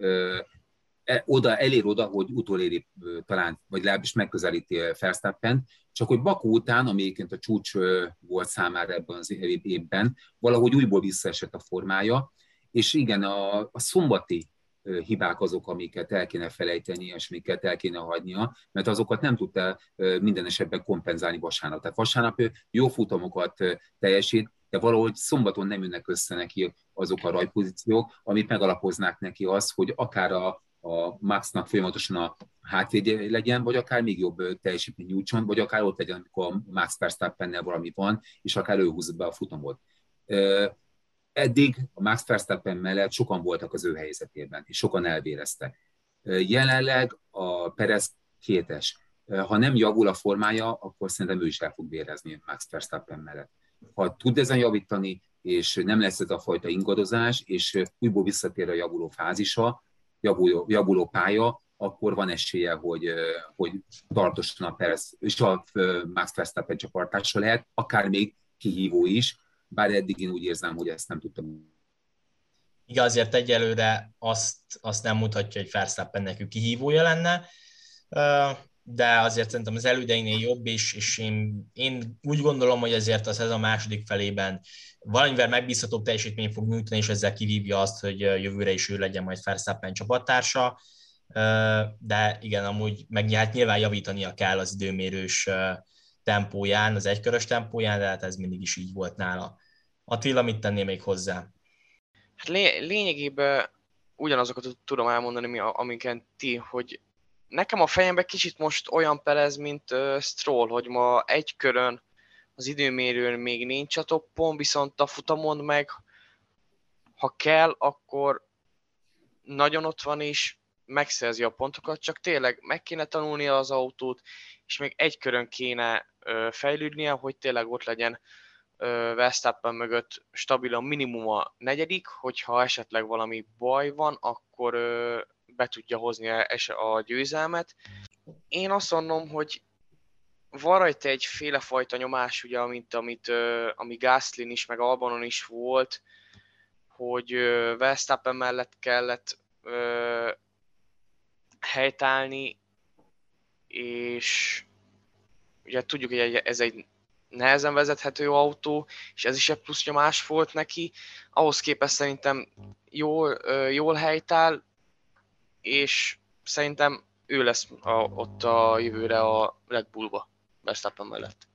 e, oda, elér oda, hogy utoléri talán, vagy legalábbis megközelíti Verstappen, csak hogy Baku után, ami a csúcs volt számára ebben az évben, valahogy újból visszaesett a formája, és igen, a, a szombati hibák azok, amiket el kéne felejteni, és amiket el kéne hagynia, mert azokat nem tudta minden esetben kompenzálni vasárnap. Tehát vasárnap jó futamokat teljesít, de valahogy szombaton nem jönnek össze neki azok a rajpozíciók, amit megalapoznák neki az, hogy akár a, a Maxnak folyamatosan a hátvédje legyen, vagy akár még jobb teljesítmény nyújtson, vagy akár ott legyen, amikor a Max Verstappennel valami van, és akár ő húzza be a futamot eddig a Max Verstappen mellett sokan voltak az ő helyzetében, és sokan elvéreztek. Jelenleg a Perez kétes. Ha nem javul a formája, akkor szerintem ő is el fog vérezni Max Verstappen mellett. Ha tud ezen javítani, és nem lesz ez a fajta ingadozás, és újból visszatér a javuló fázisa, javuló, javuló pálya, akkor van esélye, hogy, hogy tartosan a Perez, és a Max Verstappen csapartása lehet, akár még kihívó is, bár eddig én úgy érzem, hogy ezt nem tudtam. Igen, azért egyelőre azt, azt nem mutatja, hogy Verstappen nekünk kihívója lenne, de azért szerintem az elődeinél jobb, és, és én, én úgy gondolom, hogy ezért az ez a második felében valamivel megbízhatóbb teljesítmény fog nyújtani, és ezzel kivívja azt, hogy jövőre is ő legyen majd Verstappen csapattársa, de igen, amúgy meg nyilván javítania kell az időmérős tempóján, az egykörös tempóján, de hát ez mindig is így volt nála. Attila, mit tennél még hozzá? Hát lé- lényegében ugyanazokat tudom elmondani, amiket ti, hogy nekem a fejemben kicsit most olyan perez, mint uh, Stroll, hogy ma egy körön az időmérőn még nincs a toppon, viszont a futamon meg, ha kell, akkor nagyon ott van is, megszerzi a pontokat, csak tényleg meg kéne tanulnia az autót, és még egy körön kéne fejlődnie, hogy tényleg ott legyen Verstappen mögött stabilan minimum a negyedik, hogyha esetleg valami baj van, akkor be tudja hozni a győzelmet. Én azt mondom, hogy van rajta egyféle fajta nyomás, ugye, amit, amit, ami Gaslin is, meg Albanon is volt, hogy Verstappen mellett kellett helytállni, és ugye tudjuk, hogy ez egy nehezen vezethető autó, és ez is egy plusz nyomás volt neki. Ahhoz képest szerintem jól, jól helytáll, és szerintem ő lesz a, ott a jövőre a Red Bullba, Verstappen mellett.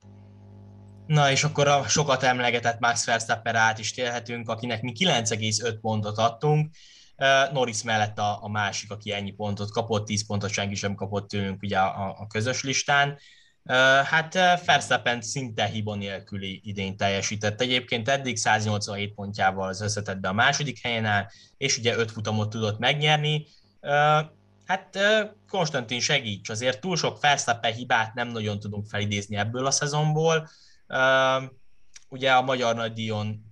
Na és akkor a sokat emlegetett Max Verstappen át is térhetünk, akinek mi 9,5 pontot adtunk, Norris mellett a, a másik, aki ennyi pontot kapott, 10 pontot senki sem kapott tőlünk ugye a, a közös listán. Hát Verstappen szinte hiba nélküli idén teljesített. Egyébként eddig 187 pontjával az összetettbe a második helyen áll, és ugye 5 futamot tudott megnyerni. Hát Konstantin segíts, azért túl sok Verstappen hibát nem nagyon tudunk felidézni ebből a szezonból. Ugye a magyar nagydíjon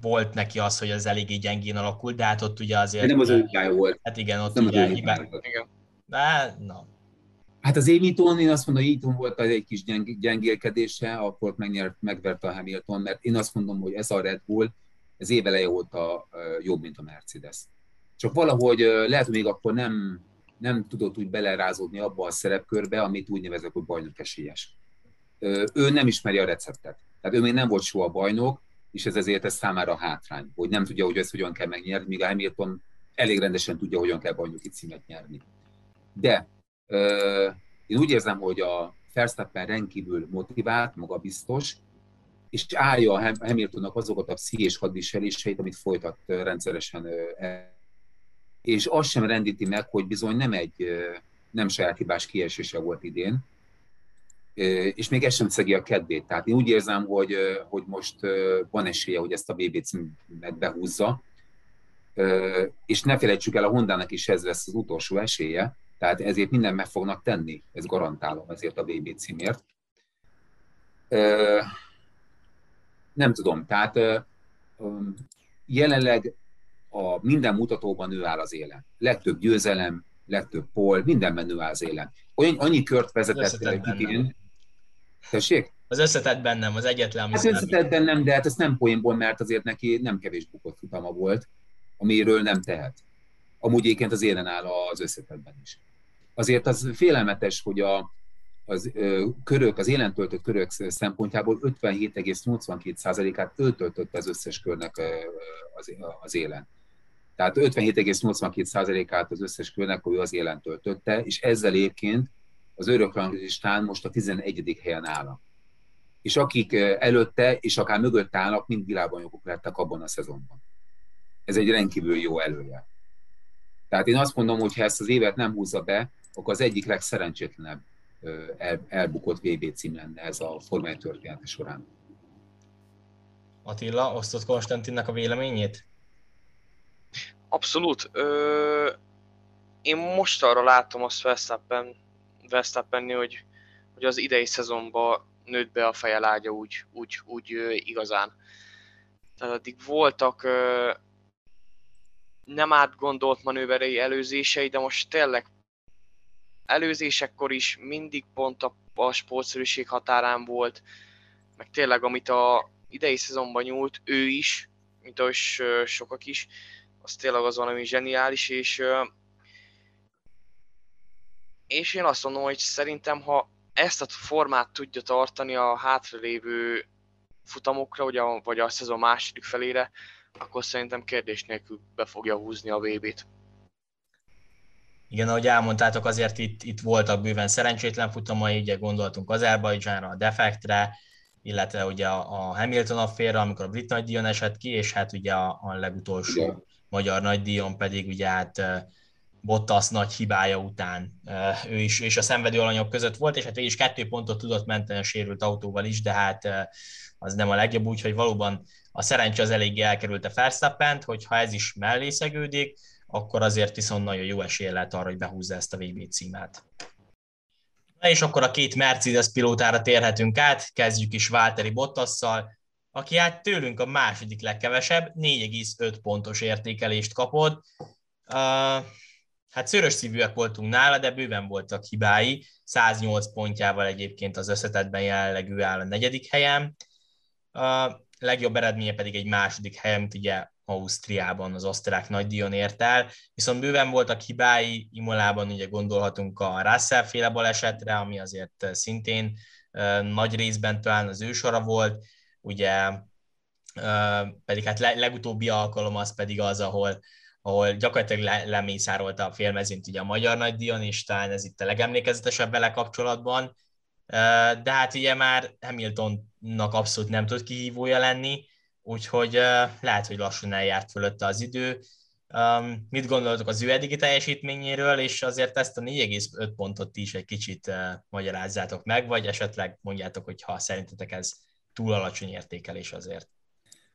volt neki az, hogy az eléggé gyengén alakult, de hát ott ugye azért... Nem az ő volt. Hát igen, ott nem ugye hibák. Igen. De, na. Hát az Émiton, én azt mondom, hogy Émiton volt egy kis gyeng, gyengélkedése, akkor megnyert, megverte a Hamilton, mert én azt mondom, hogy ez a Red Bull, ez éveleje óta jobb, mint a Mercedes. Csak valahogy lehet, hogy még akkor nem, nem tudott úgy belerázódni abba a szerepkörbe, amit úgy nevezek, hogy bajnok esélyes. Ő nem ismeri a receptet. Tehát ő még nem volt soha bajnok, és ez ezért ez számára hátrány, hogy nem tudja, hogy ezt hogyan kell megnyerni, míg a Hamilton elég rendesen tudja, hogyan kell bajnoki címet nyerni. De euh, én úgy érzem, hogy a Verstappen rendkívül motivált, magabiztos, és állja a Hamiltonnak azokat a pszichés hadviseléseit, amit folytat rendszeresen. És azt sem rendíti meg, hogy bizony nem egy nem saját hibás kiesése volt idén, és még ez sem szegi a kedvét. Tehát én úgy érzem, hogy, hogy most van esélye, hogy ezt a BB címet behúzza, és ne felejtsük el, a Hondának is ez lesz az utolsó esélye, tehát ezért minden meg fognak tenni, ezt garantálom ezért a BB címért. Nem tudom, tehát jelenleg a minden mutatóban ő áll az élen. Legtöbb győzelem, legtöbb pol, mindenben ő áll az élen. Olyan, annyi kört vezetett idén, Tessék? Az összetett bennem, az egyetlen, ami Az hát összetett bennem, de hát ez nem poénból, mert azért neki nem kevés bukott futama volt, amiről nem tehet. Amúgy egyébként az élen áll az összetetben is. Azért az félelmetes, hogy a, az ö, körök, az élen töltött körök szempontjából 57,82%-át ő töltötte az összes körnek ö, az, az élen. Tehát 57,82%-át az összes körnek ő az élen töltötte, és ezzel egyébként az örökranglistán most a 11. helyen állnak. És akik előtte és akár mögött állnak, mind világbajnokok lettek abban a szezonban. Ez egy rendkívül jó elője. Tehát én azt mondom, hogy ha ezt az évet nem húzza be, akkor az egyik legszerencsétlenebb el, elbukott VB cím lenne ez a formai története során. Attila, osztott Konstantinnak a véleményét? Abszolút. Ö, én most arra látom azt Verstappen Verstappenni, hogy, hogy az idei szezonban nőtt be a fejelágya úgy, úgy, úgy igazán. Tehát addig voltak nem átgondolt manőverei előzései, de most tényleg előzésekkor is mindig pont a, a sportszerűség határán volt, meg tényleg amit a idei szezonban nyúlt, ő is, mint ahogy sokak is, az tényleg az valami zseniális, és és én azt mondom, hogy szerintem, ha ezt a formát tudja tartani a hátralévő futamokra, vagy a, vagy a szezon második felére, akkor szerintem kérdés nélkül be fogja húzni a VB-t. Igen, ahogy elmondtátok, azért itt, itt voltak bőven szerencsétlen futamai, ugye gondoltunk Azerbajdzsánra, a Defektre, illetve ugye a, a Hamilton afférre, amikor a brit nagydíjon esett ki, és hát ugye a, a legutolsó Igen. Magyar nagydíjon pedig ugye hát Bottas nagy hibája után ő is, és a szenvedő alanyok között volt, és hát is kettő pontot tudott menteni a sérült autóval is, de hát az nem a legjobb, úgyhogy valóban a szerencse az eléggé elkerült a Verstappent, hogyha ez is mellé szegődik, akkor azért viszont nagyon jó esélye lehet arra, hogy behúzza ezt a VB címet. Na és akkor a két Mercedes pilótára térhetünk át, kezdjük is Valtteri Bottasszal, aki hát tőlünk a második legkevesebb, 4,5 pontos értékelést kapott. Uh, Hát szörös szívűek voltunk nála, de bőven voltak hibái. 108 pontjával egyébként az összetetben jelenleg ő áll a negyedik helyen. A legjobb eredménye pedig egy második helyen, ugye Ausztriában az osztrák nagydíjon ért el, viszont bőven voltak hibái, Imolában ugye gondolhatunk a Russell féle balesetre, ami azért szintén nagy részben talán az ő sora volt, ugye pedig hát legutóbbi alkalom az pedig az, ahol, ahol gyakorlatilag le, lemészárolta a félmezőnt ugye a magyar nagydíjon, és talán ez itt a legemlékezetesebb vele kapcsolatban, de hát ugye már Hamiltonnak abszolút nem tud kihívója lenni, úgyhogy lehet, hogy lassan eljárt fölötte az idő. Mit gondoltok az ő eddigi teljesítményéről, és azért ezt a 4,5 pontot is egy kicsit magyarázzátok meg, vagy esetleg mondjátok, hogy ha szerintetek ez túl alacsony értékelés azért.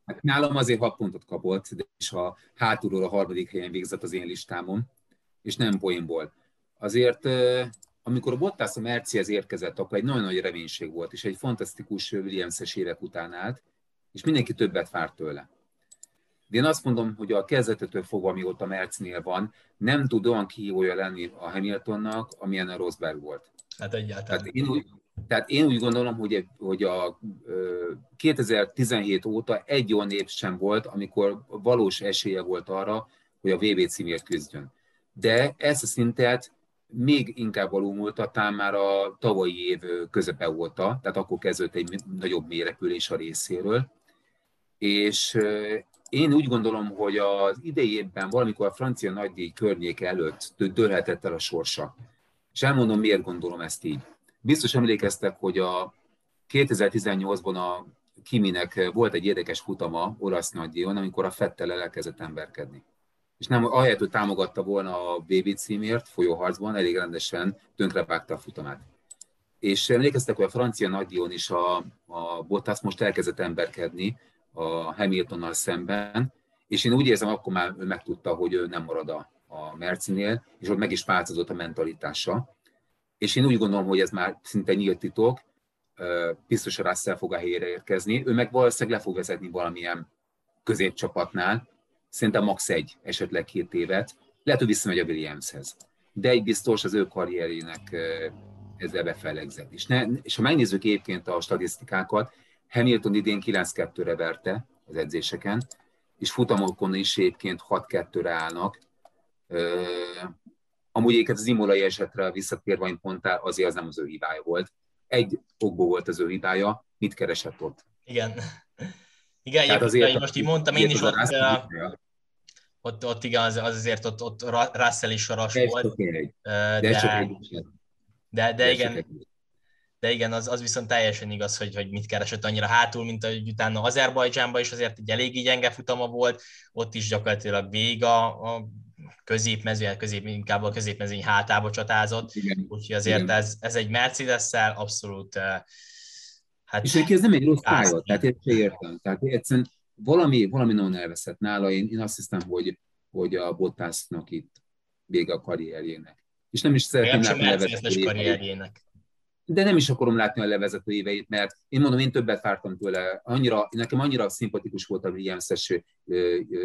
Hát nálam azért 6 pontot kapott, de és a hátulról a harmadik helyen végzett az én listámon, és nem poénból. Azért amikor a Bottas a Mercihez érkezett, akkor egy nagyon nagy reménység volt, és egy fantasztikus Williams-es évek után állt, és mindenki többet várt tőle. De én azt mondom, hogy a kezdetetől fogva, amióta Mercinél van, nem tud olyan kihívója lenni a Hamiltonnak, amilyen a Rosberg volt. Hát egyáltalán. Tehát én úgy, tehát én úgy gondolom, hogy, hogy a 2017 óta egy olyan év sem volt, amikor valós esélye volt arra, hogy a VB címért küzdjön. De ezt a szintet még inkább alulmúltatán már a tavalyi év közepe óta, tehát akkor kezdődött egy nagyobb mérepülés a részéről. És én úgy gondolom, hogy az idei évben valamikor a francia nagydíj környék előtt dőlhetett el a sorsa. És elmondom, miért gondolom ezt így. Biztos emlékeztek, hogy a 2018-ban a Kiminek volt egy érdekes futama olasz nagydíjon, amikor a Fettel elkezdett emberkedni és nem ahelyett, hogy támogatta volna a BB címért folyóharcban, elég rendesen tönkrevágta a futamát. És emlékeztek, hogy a francia nagydíjon is a, a Bottas most elkezdett emberkedni a Hamiltonnal szemben, és én úgy érzem, akkor már ő megtudta, hogy ő nem marad a, a Mercinél, és ott meg is változott a mentalitása. És én úgy gondolom, hogy ez már szinte nyílt titok, biztos a Russell fog a helyére érkezni, ő meg valószínűleg le fog vezetni valamilyen középcsapatnál, szerintem max. egy, esetleg két évet, lehet, hogy visszamegy a Williamshez. De egy biztos az ő karrierének ezzel befelegzett. És, és ha megnézzük egyébként a statisztikákat, Hamilton idén 9-2-re verte az edzéseken, és futamokon is egyébként 6-2-re állnak. Amúgy egyébként az imolai esetre visszatérve, amit mondtál, azért az nem az ő hibája volt. Egy okból volt az ő hibája, mit keresett ott? Igen. Igen, Tehát azért, most így mondtam, én is ott, ott, ott igen, az, az azért ott, ott Russell is soros de volt. Egy. De, de, de, de igen, de igen, az, az viszont teljesen igaz, hogy, hogy mit keresett annyira hátul, mint hogy utána Azerbajdzsánban is azért egy eléggé gyenge futama volt, ott is gyakorlatilag vég a, a középmező, közép, inkább a középmezőny hátába csatázott, igen. úgyhogy azért igen. ez, ez egy Mercedes-szel abszolút Hát, és neki ez nem egy rossz pálya, tehát ezt értem. Tehát egyszerűen valami, valami nagyon elveszett nála. Én, én azt hiszem, hogy, hogy a Bottasnak itt vége a karrierjének. És nem is szeretném látni a levezető karrierjének. De nem is akarom látni a levezető éveit, mert én mondom, én többet vártam tőle. Annyira, nekem annyira szimpatikus volt a Williams-es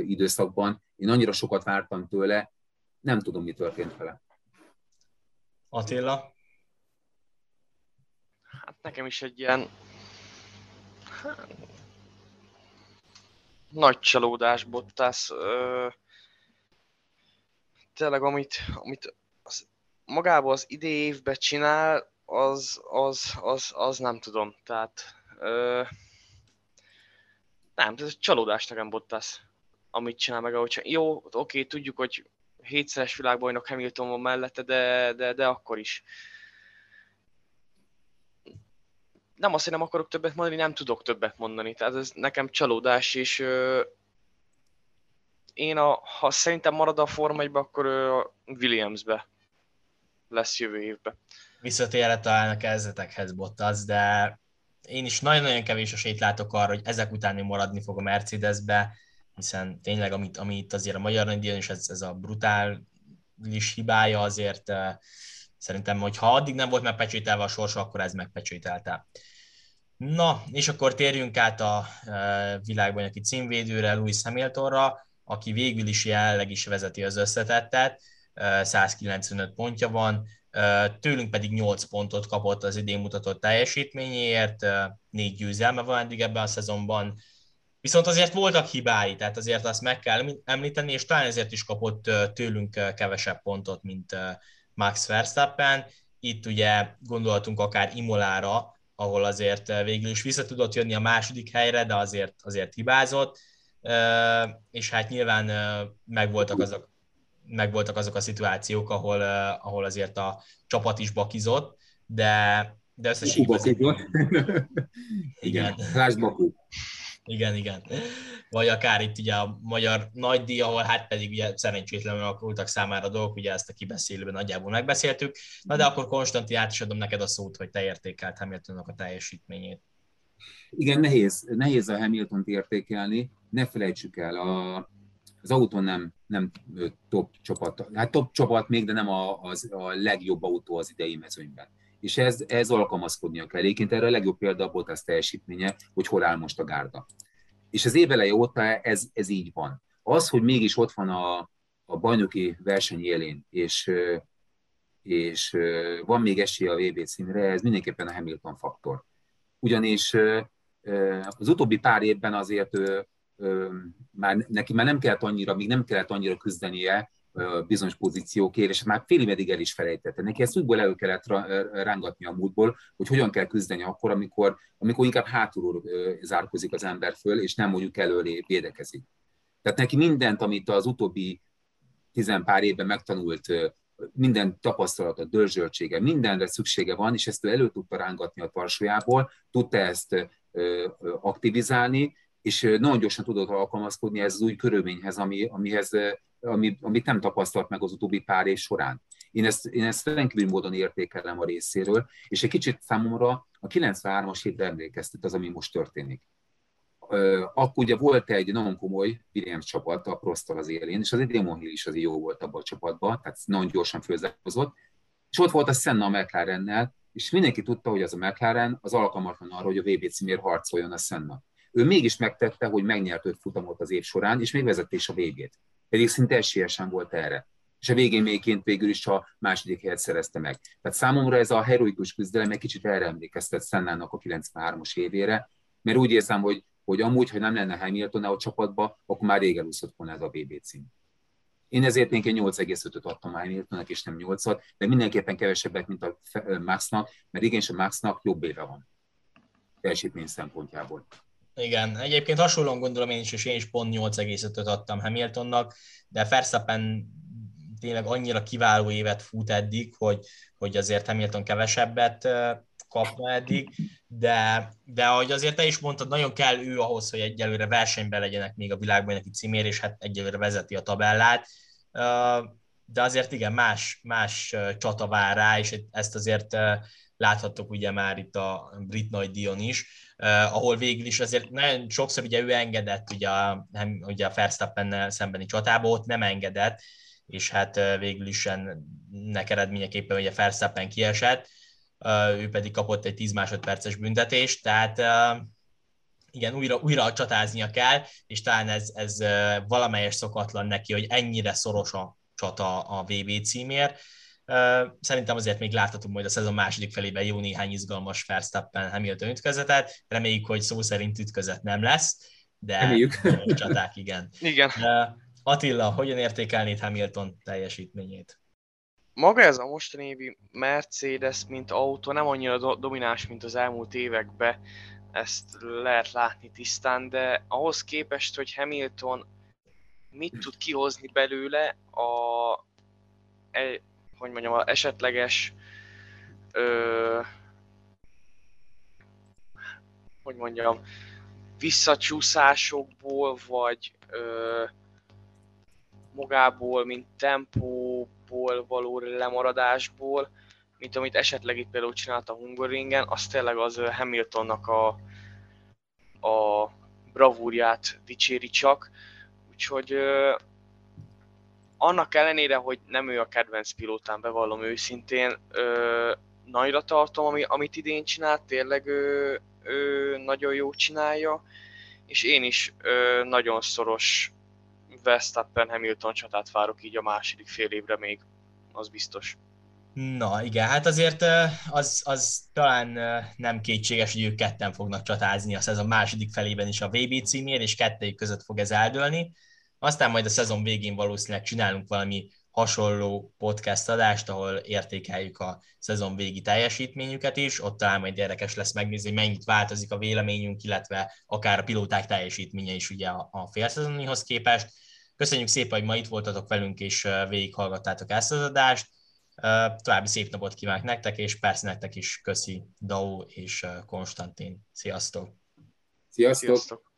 időszakban, én annyira sokat vártam tőle, nem tudom, mi történt vele. Attila? Hát nekem is egy ilyen nagy csalódás Bottas. tényleg, amit, amit az, magában az idei évben csinál, az, az, az, az nem tudom. Tehát ö, nem, ez csalódás nekem Bottas, amit csinál meg, ahogy csinál. Jó, oké, tudjuk, hogy hétszeres világbajnok Hamilton van mellette, de, de, de akkor is nem azt, hogy nem akarok többet mondani, nem tudok többet mondani. Tehát ez nekem csalódás, és ö, én, a, ha szerintem marad a Forma 1 akkor ö, Williamsbe lesz jövő évben. Visszatérhet talán a kezdetekhez Bottas, de én is nagyon-nagyon kevés esélyt látok arra, hogy ezek után maradni fog a Mercedesbe, hiszen tényleg, amit, amit azért a magyar nagydíjon, és ez, ez a brutális hibája azért Szerintem, hogy ha addig nem volt megpecsételve a sorsa, akkor ez megpecsételte. Na, és akkor térjünk át a e, világbajnoki címvédőre, Louis Hamiltonra, aki végül is jelenleg is vezeti az összetettet, 195 e, pontja van, tőlünk pedig 8 pontot kapott az idén mutatott teljesítményéért, négy győzelme van eddig ebben a szezonban, Viszont azért voltak hibái, tehát azért azt meg kell említeni, és talán ezért is kapott tőlünk kevesebb pontot, mint Max Verstappen. Itt ugye gondoltunk akár Imolára, ahol azért végül is vissza tudott jönni a második helyre, de azért, azért hibázott, és hát nyilván megvoltak azok, megvoltak azok a szituációk, ahol, ahol azért a csapat is bakizott, de, de összességében... Igen. Lásd Baku. Igen, igen. Vagy akár itt ugye a magyar nagydíj, ahol hát pedig ugye szerencsétlenül alakultak számára dolgok, ugye ezt a kibeszélőben nagyjából megbeszéltük. Na de akkor Konstanti át is adom neked a szót, hogy te értékelt Hamiltonnak a teljesítményét. Igen, nehéz, nehéz a hamilton értékelni. Ne felejtsük el, a, az autó nem, nem top csapat. Hát top csapat még, de nem a, az, a legjobb autó az idei mezőnyben és ez, ez alkalmazkodnia kell. Egyébként erre a legjobb példa a Bottas teljesítménye, hogy hol áll most a gárda. És az éveleje óta ez, ez így van. Az, hogy mégis ott van a, a bajnoki verseny élén, és, és van még esély a VB címre, ez mindenképpen a Hamilton faktor. Ugyanis az utóbbi pár évben azért már neki már nem kellett annyira, még nem kellett annyira küzdenie bizonyos pozíciókért, és már félig meddig el is felejtette. Neki ezt újból elő kellett rángatni a múltból, hogy hogyan kell küzdeni akkor, amikor, amikor inkább hátulról zárkozik az ember föl, és nem mondjuk előlé védekezik. Tehát neki mindent, amit az utóbbi tizen pár évben megtanult, minden tapasztalata, dörzsöltsége, mindenre szüksége van, és ezt ő elő tudta rángatni a tarsójából, tudta ezt aktivizálni, és nagyon gyorsan tudott alkalmazkodni ez az új körülményhez, ami, amihez ami, amit nem tapasztalt meg az utóbbi pár év során. Én ezt, én ezt rendkívül módon értékelem a részéről, és egy kicsit számomra a 93-as hétre emlékeztet az, ami most történik. Akkor ugye volt egy nagyon komoly Williams csapat a Prostal az élén, és az egy Demon Hill is az jó volt abban a csapatban, tehát nagyon gyorsan főzálkozott, és ott volt a Senna a McLarennel, és mindenki tudta, hogy az a McLaren az alkalmatlan arra, hogy a VB címért harcoljon a Senna. Ő mégis megtette, hogy megnyert öt futamot az év során, és még vezette is a végét pedig szinte esélyesen volt erre. És a végén mélyként végül is a második helyet szerezte meg. Tehát számomra ez a heroikus küzdelem egy kicsit erre emlékeztet Szennának a 93-as évére, mert úgy érzem, hogy, hogy amúgy, hogy nem lenne Hamilton a csapatba, akkor már rég elúszott volna ez a BB cím. Én ezért én 8,5-öt adtam Hamiltonnak, és nem 8-at, de mindenképpen kevesebbet, mint a Maxnak, mert igenis a Maxnak jobb éve van teljesítmény szempontjából. Igen, egyébként hasonlóan gondolom én is, és én is pont 8,5-öt adtam Hamiltonnak, de Verstappen tényleg annyira kiváló évet fut eddig, hogy, hogy azért Hamilton kevesebbet kapna eddig, de, de ahogy azért te is mondtad, nagyon kell ő ahhoz, hogy egyelőre versenyben legyenek még a világbajnoki címér, és hát egyelőre vezeti a tabellát, de azért igen, más, más csata vár rá, és ezt azért láthattuk ugye már itt a brit nagy Dion is, uh, ahol végül is azért nagyon sokszor ugye ő engedett ugye a, nem, ugye a Verstappen szembeni csatába, ott nem engedett, és hát végül is ennek eredményeképpen ugye Verstappen kiesett, ő pedig kapott egy 10 másodperces büntetést, tehát igen, újra, újra csatáznia kell, és talán ez, ez valamelyes szokatlan neki, hogy ennyire szoros a csata a VB címér. Szerintem azért még láthatunk majd a szezon második felében jó néhány izgalmas Verstappen Hamilton ütközetet. Reméljük, hogy szó szerint ütközet nem lesz, de Reméljük. csaták igen. Igen. Attila, hogyan értékelnéd Hamilton teljesítményét? Maga ez a mostani évi Mercedes, mint autó nem annyira do- domináns, mint az elmúlt években, ezt lehet látni tisztán, de ahhoz képest, hogy Hamilton mit tud kihozni belőle, a, hogy mondjam, a esetleges ö, hogy mondjam, visszacsúszásokból, vagy ö, magából, mint tempóból való lemaradásból, mint amit esetleg itt például csinált a Hungaringen, az tényleg az Hamiltonnak a, a bravúrját dicséri csak. Úgyhogy annak ellenére, hogy nem ő a kedvenc pilótán, bevallom őszintén, ö, nagyra tartom, ami, amit idén csinált, tényleg ő, ő nagyon jó csinálja, és én is ö, nagyon szoros Verstappen Hamilton csatát várok így a második fél évre még, az biztos. Na igen, hát azért az, az talán nem kétséges, hogy ők ketten fognak csatázni a második felében is a VB címért, és kettőjük között fog ez eldőlni. Aztán majd a szezon végén valószínűleg csinálunk valami hasonló podcast adást, ahol értékeljük a szezon végi teljesítményüket is, ott talán majd érdekes lesz megnézni, hogy mennyit változik a véleményünk, illetve akár a pilóták teljesítménye is ugye a, a félszezonihoz képest. Köszönjük szépen, hogy ma itt voltatok velünk, és végighallgattátok ezt az adást. További szép napot kívánok nektek, és persze nektek is köszi Dau és Konstantin. Sziasztok! Sziasztok! Sziasztok.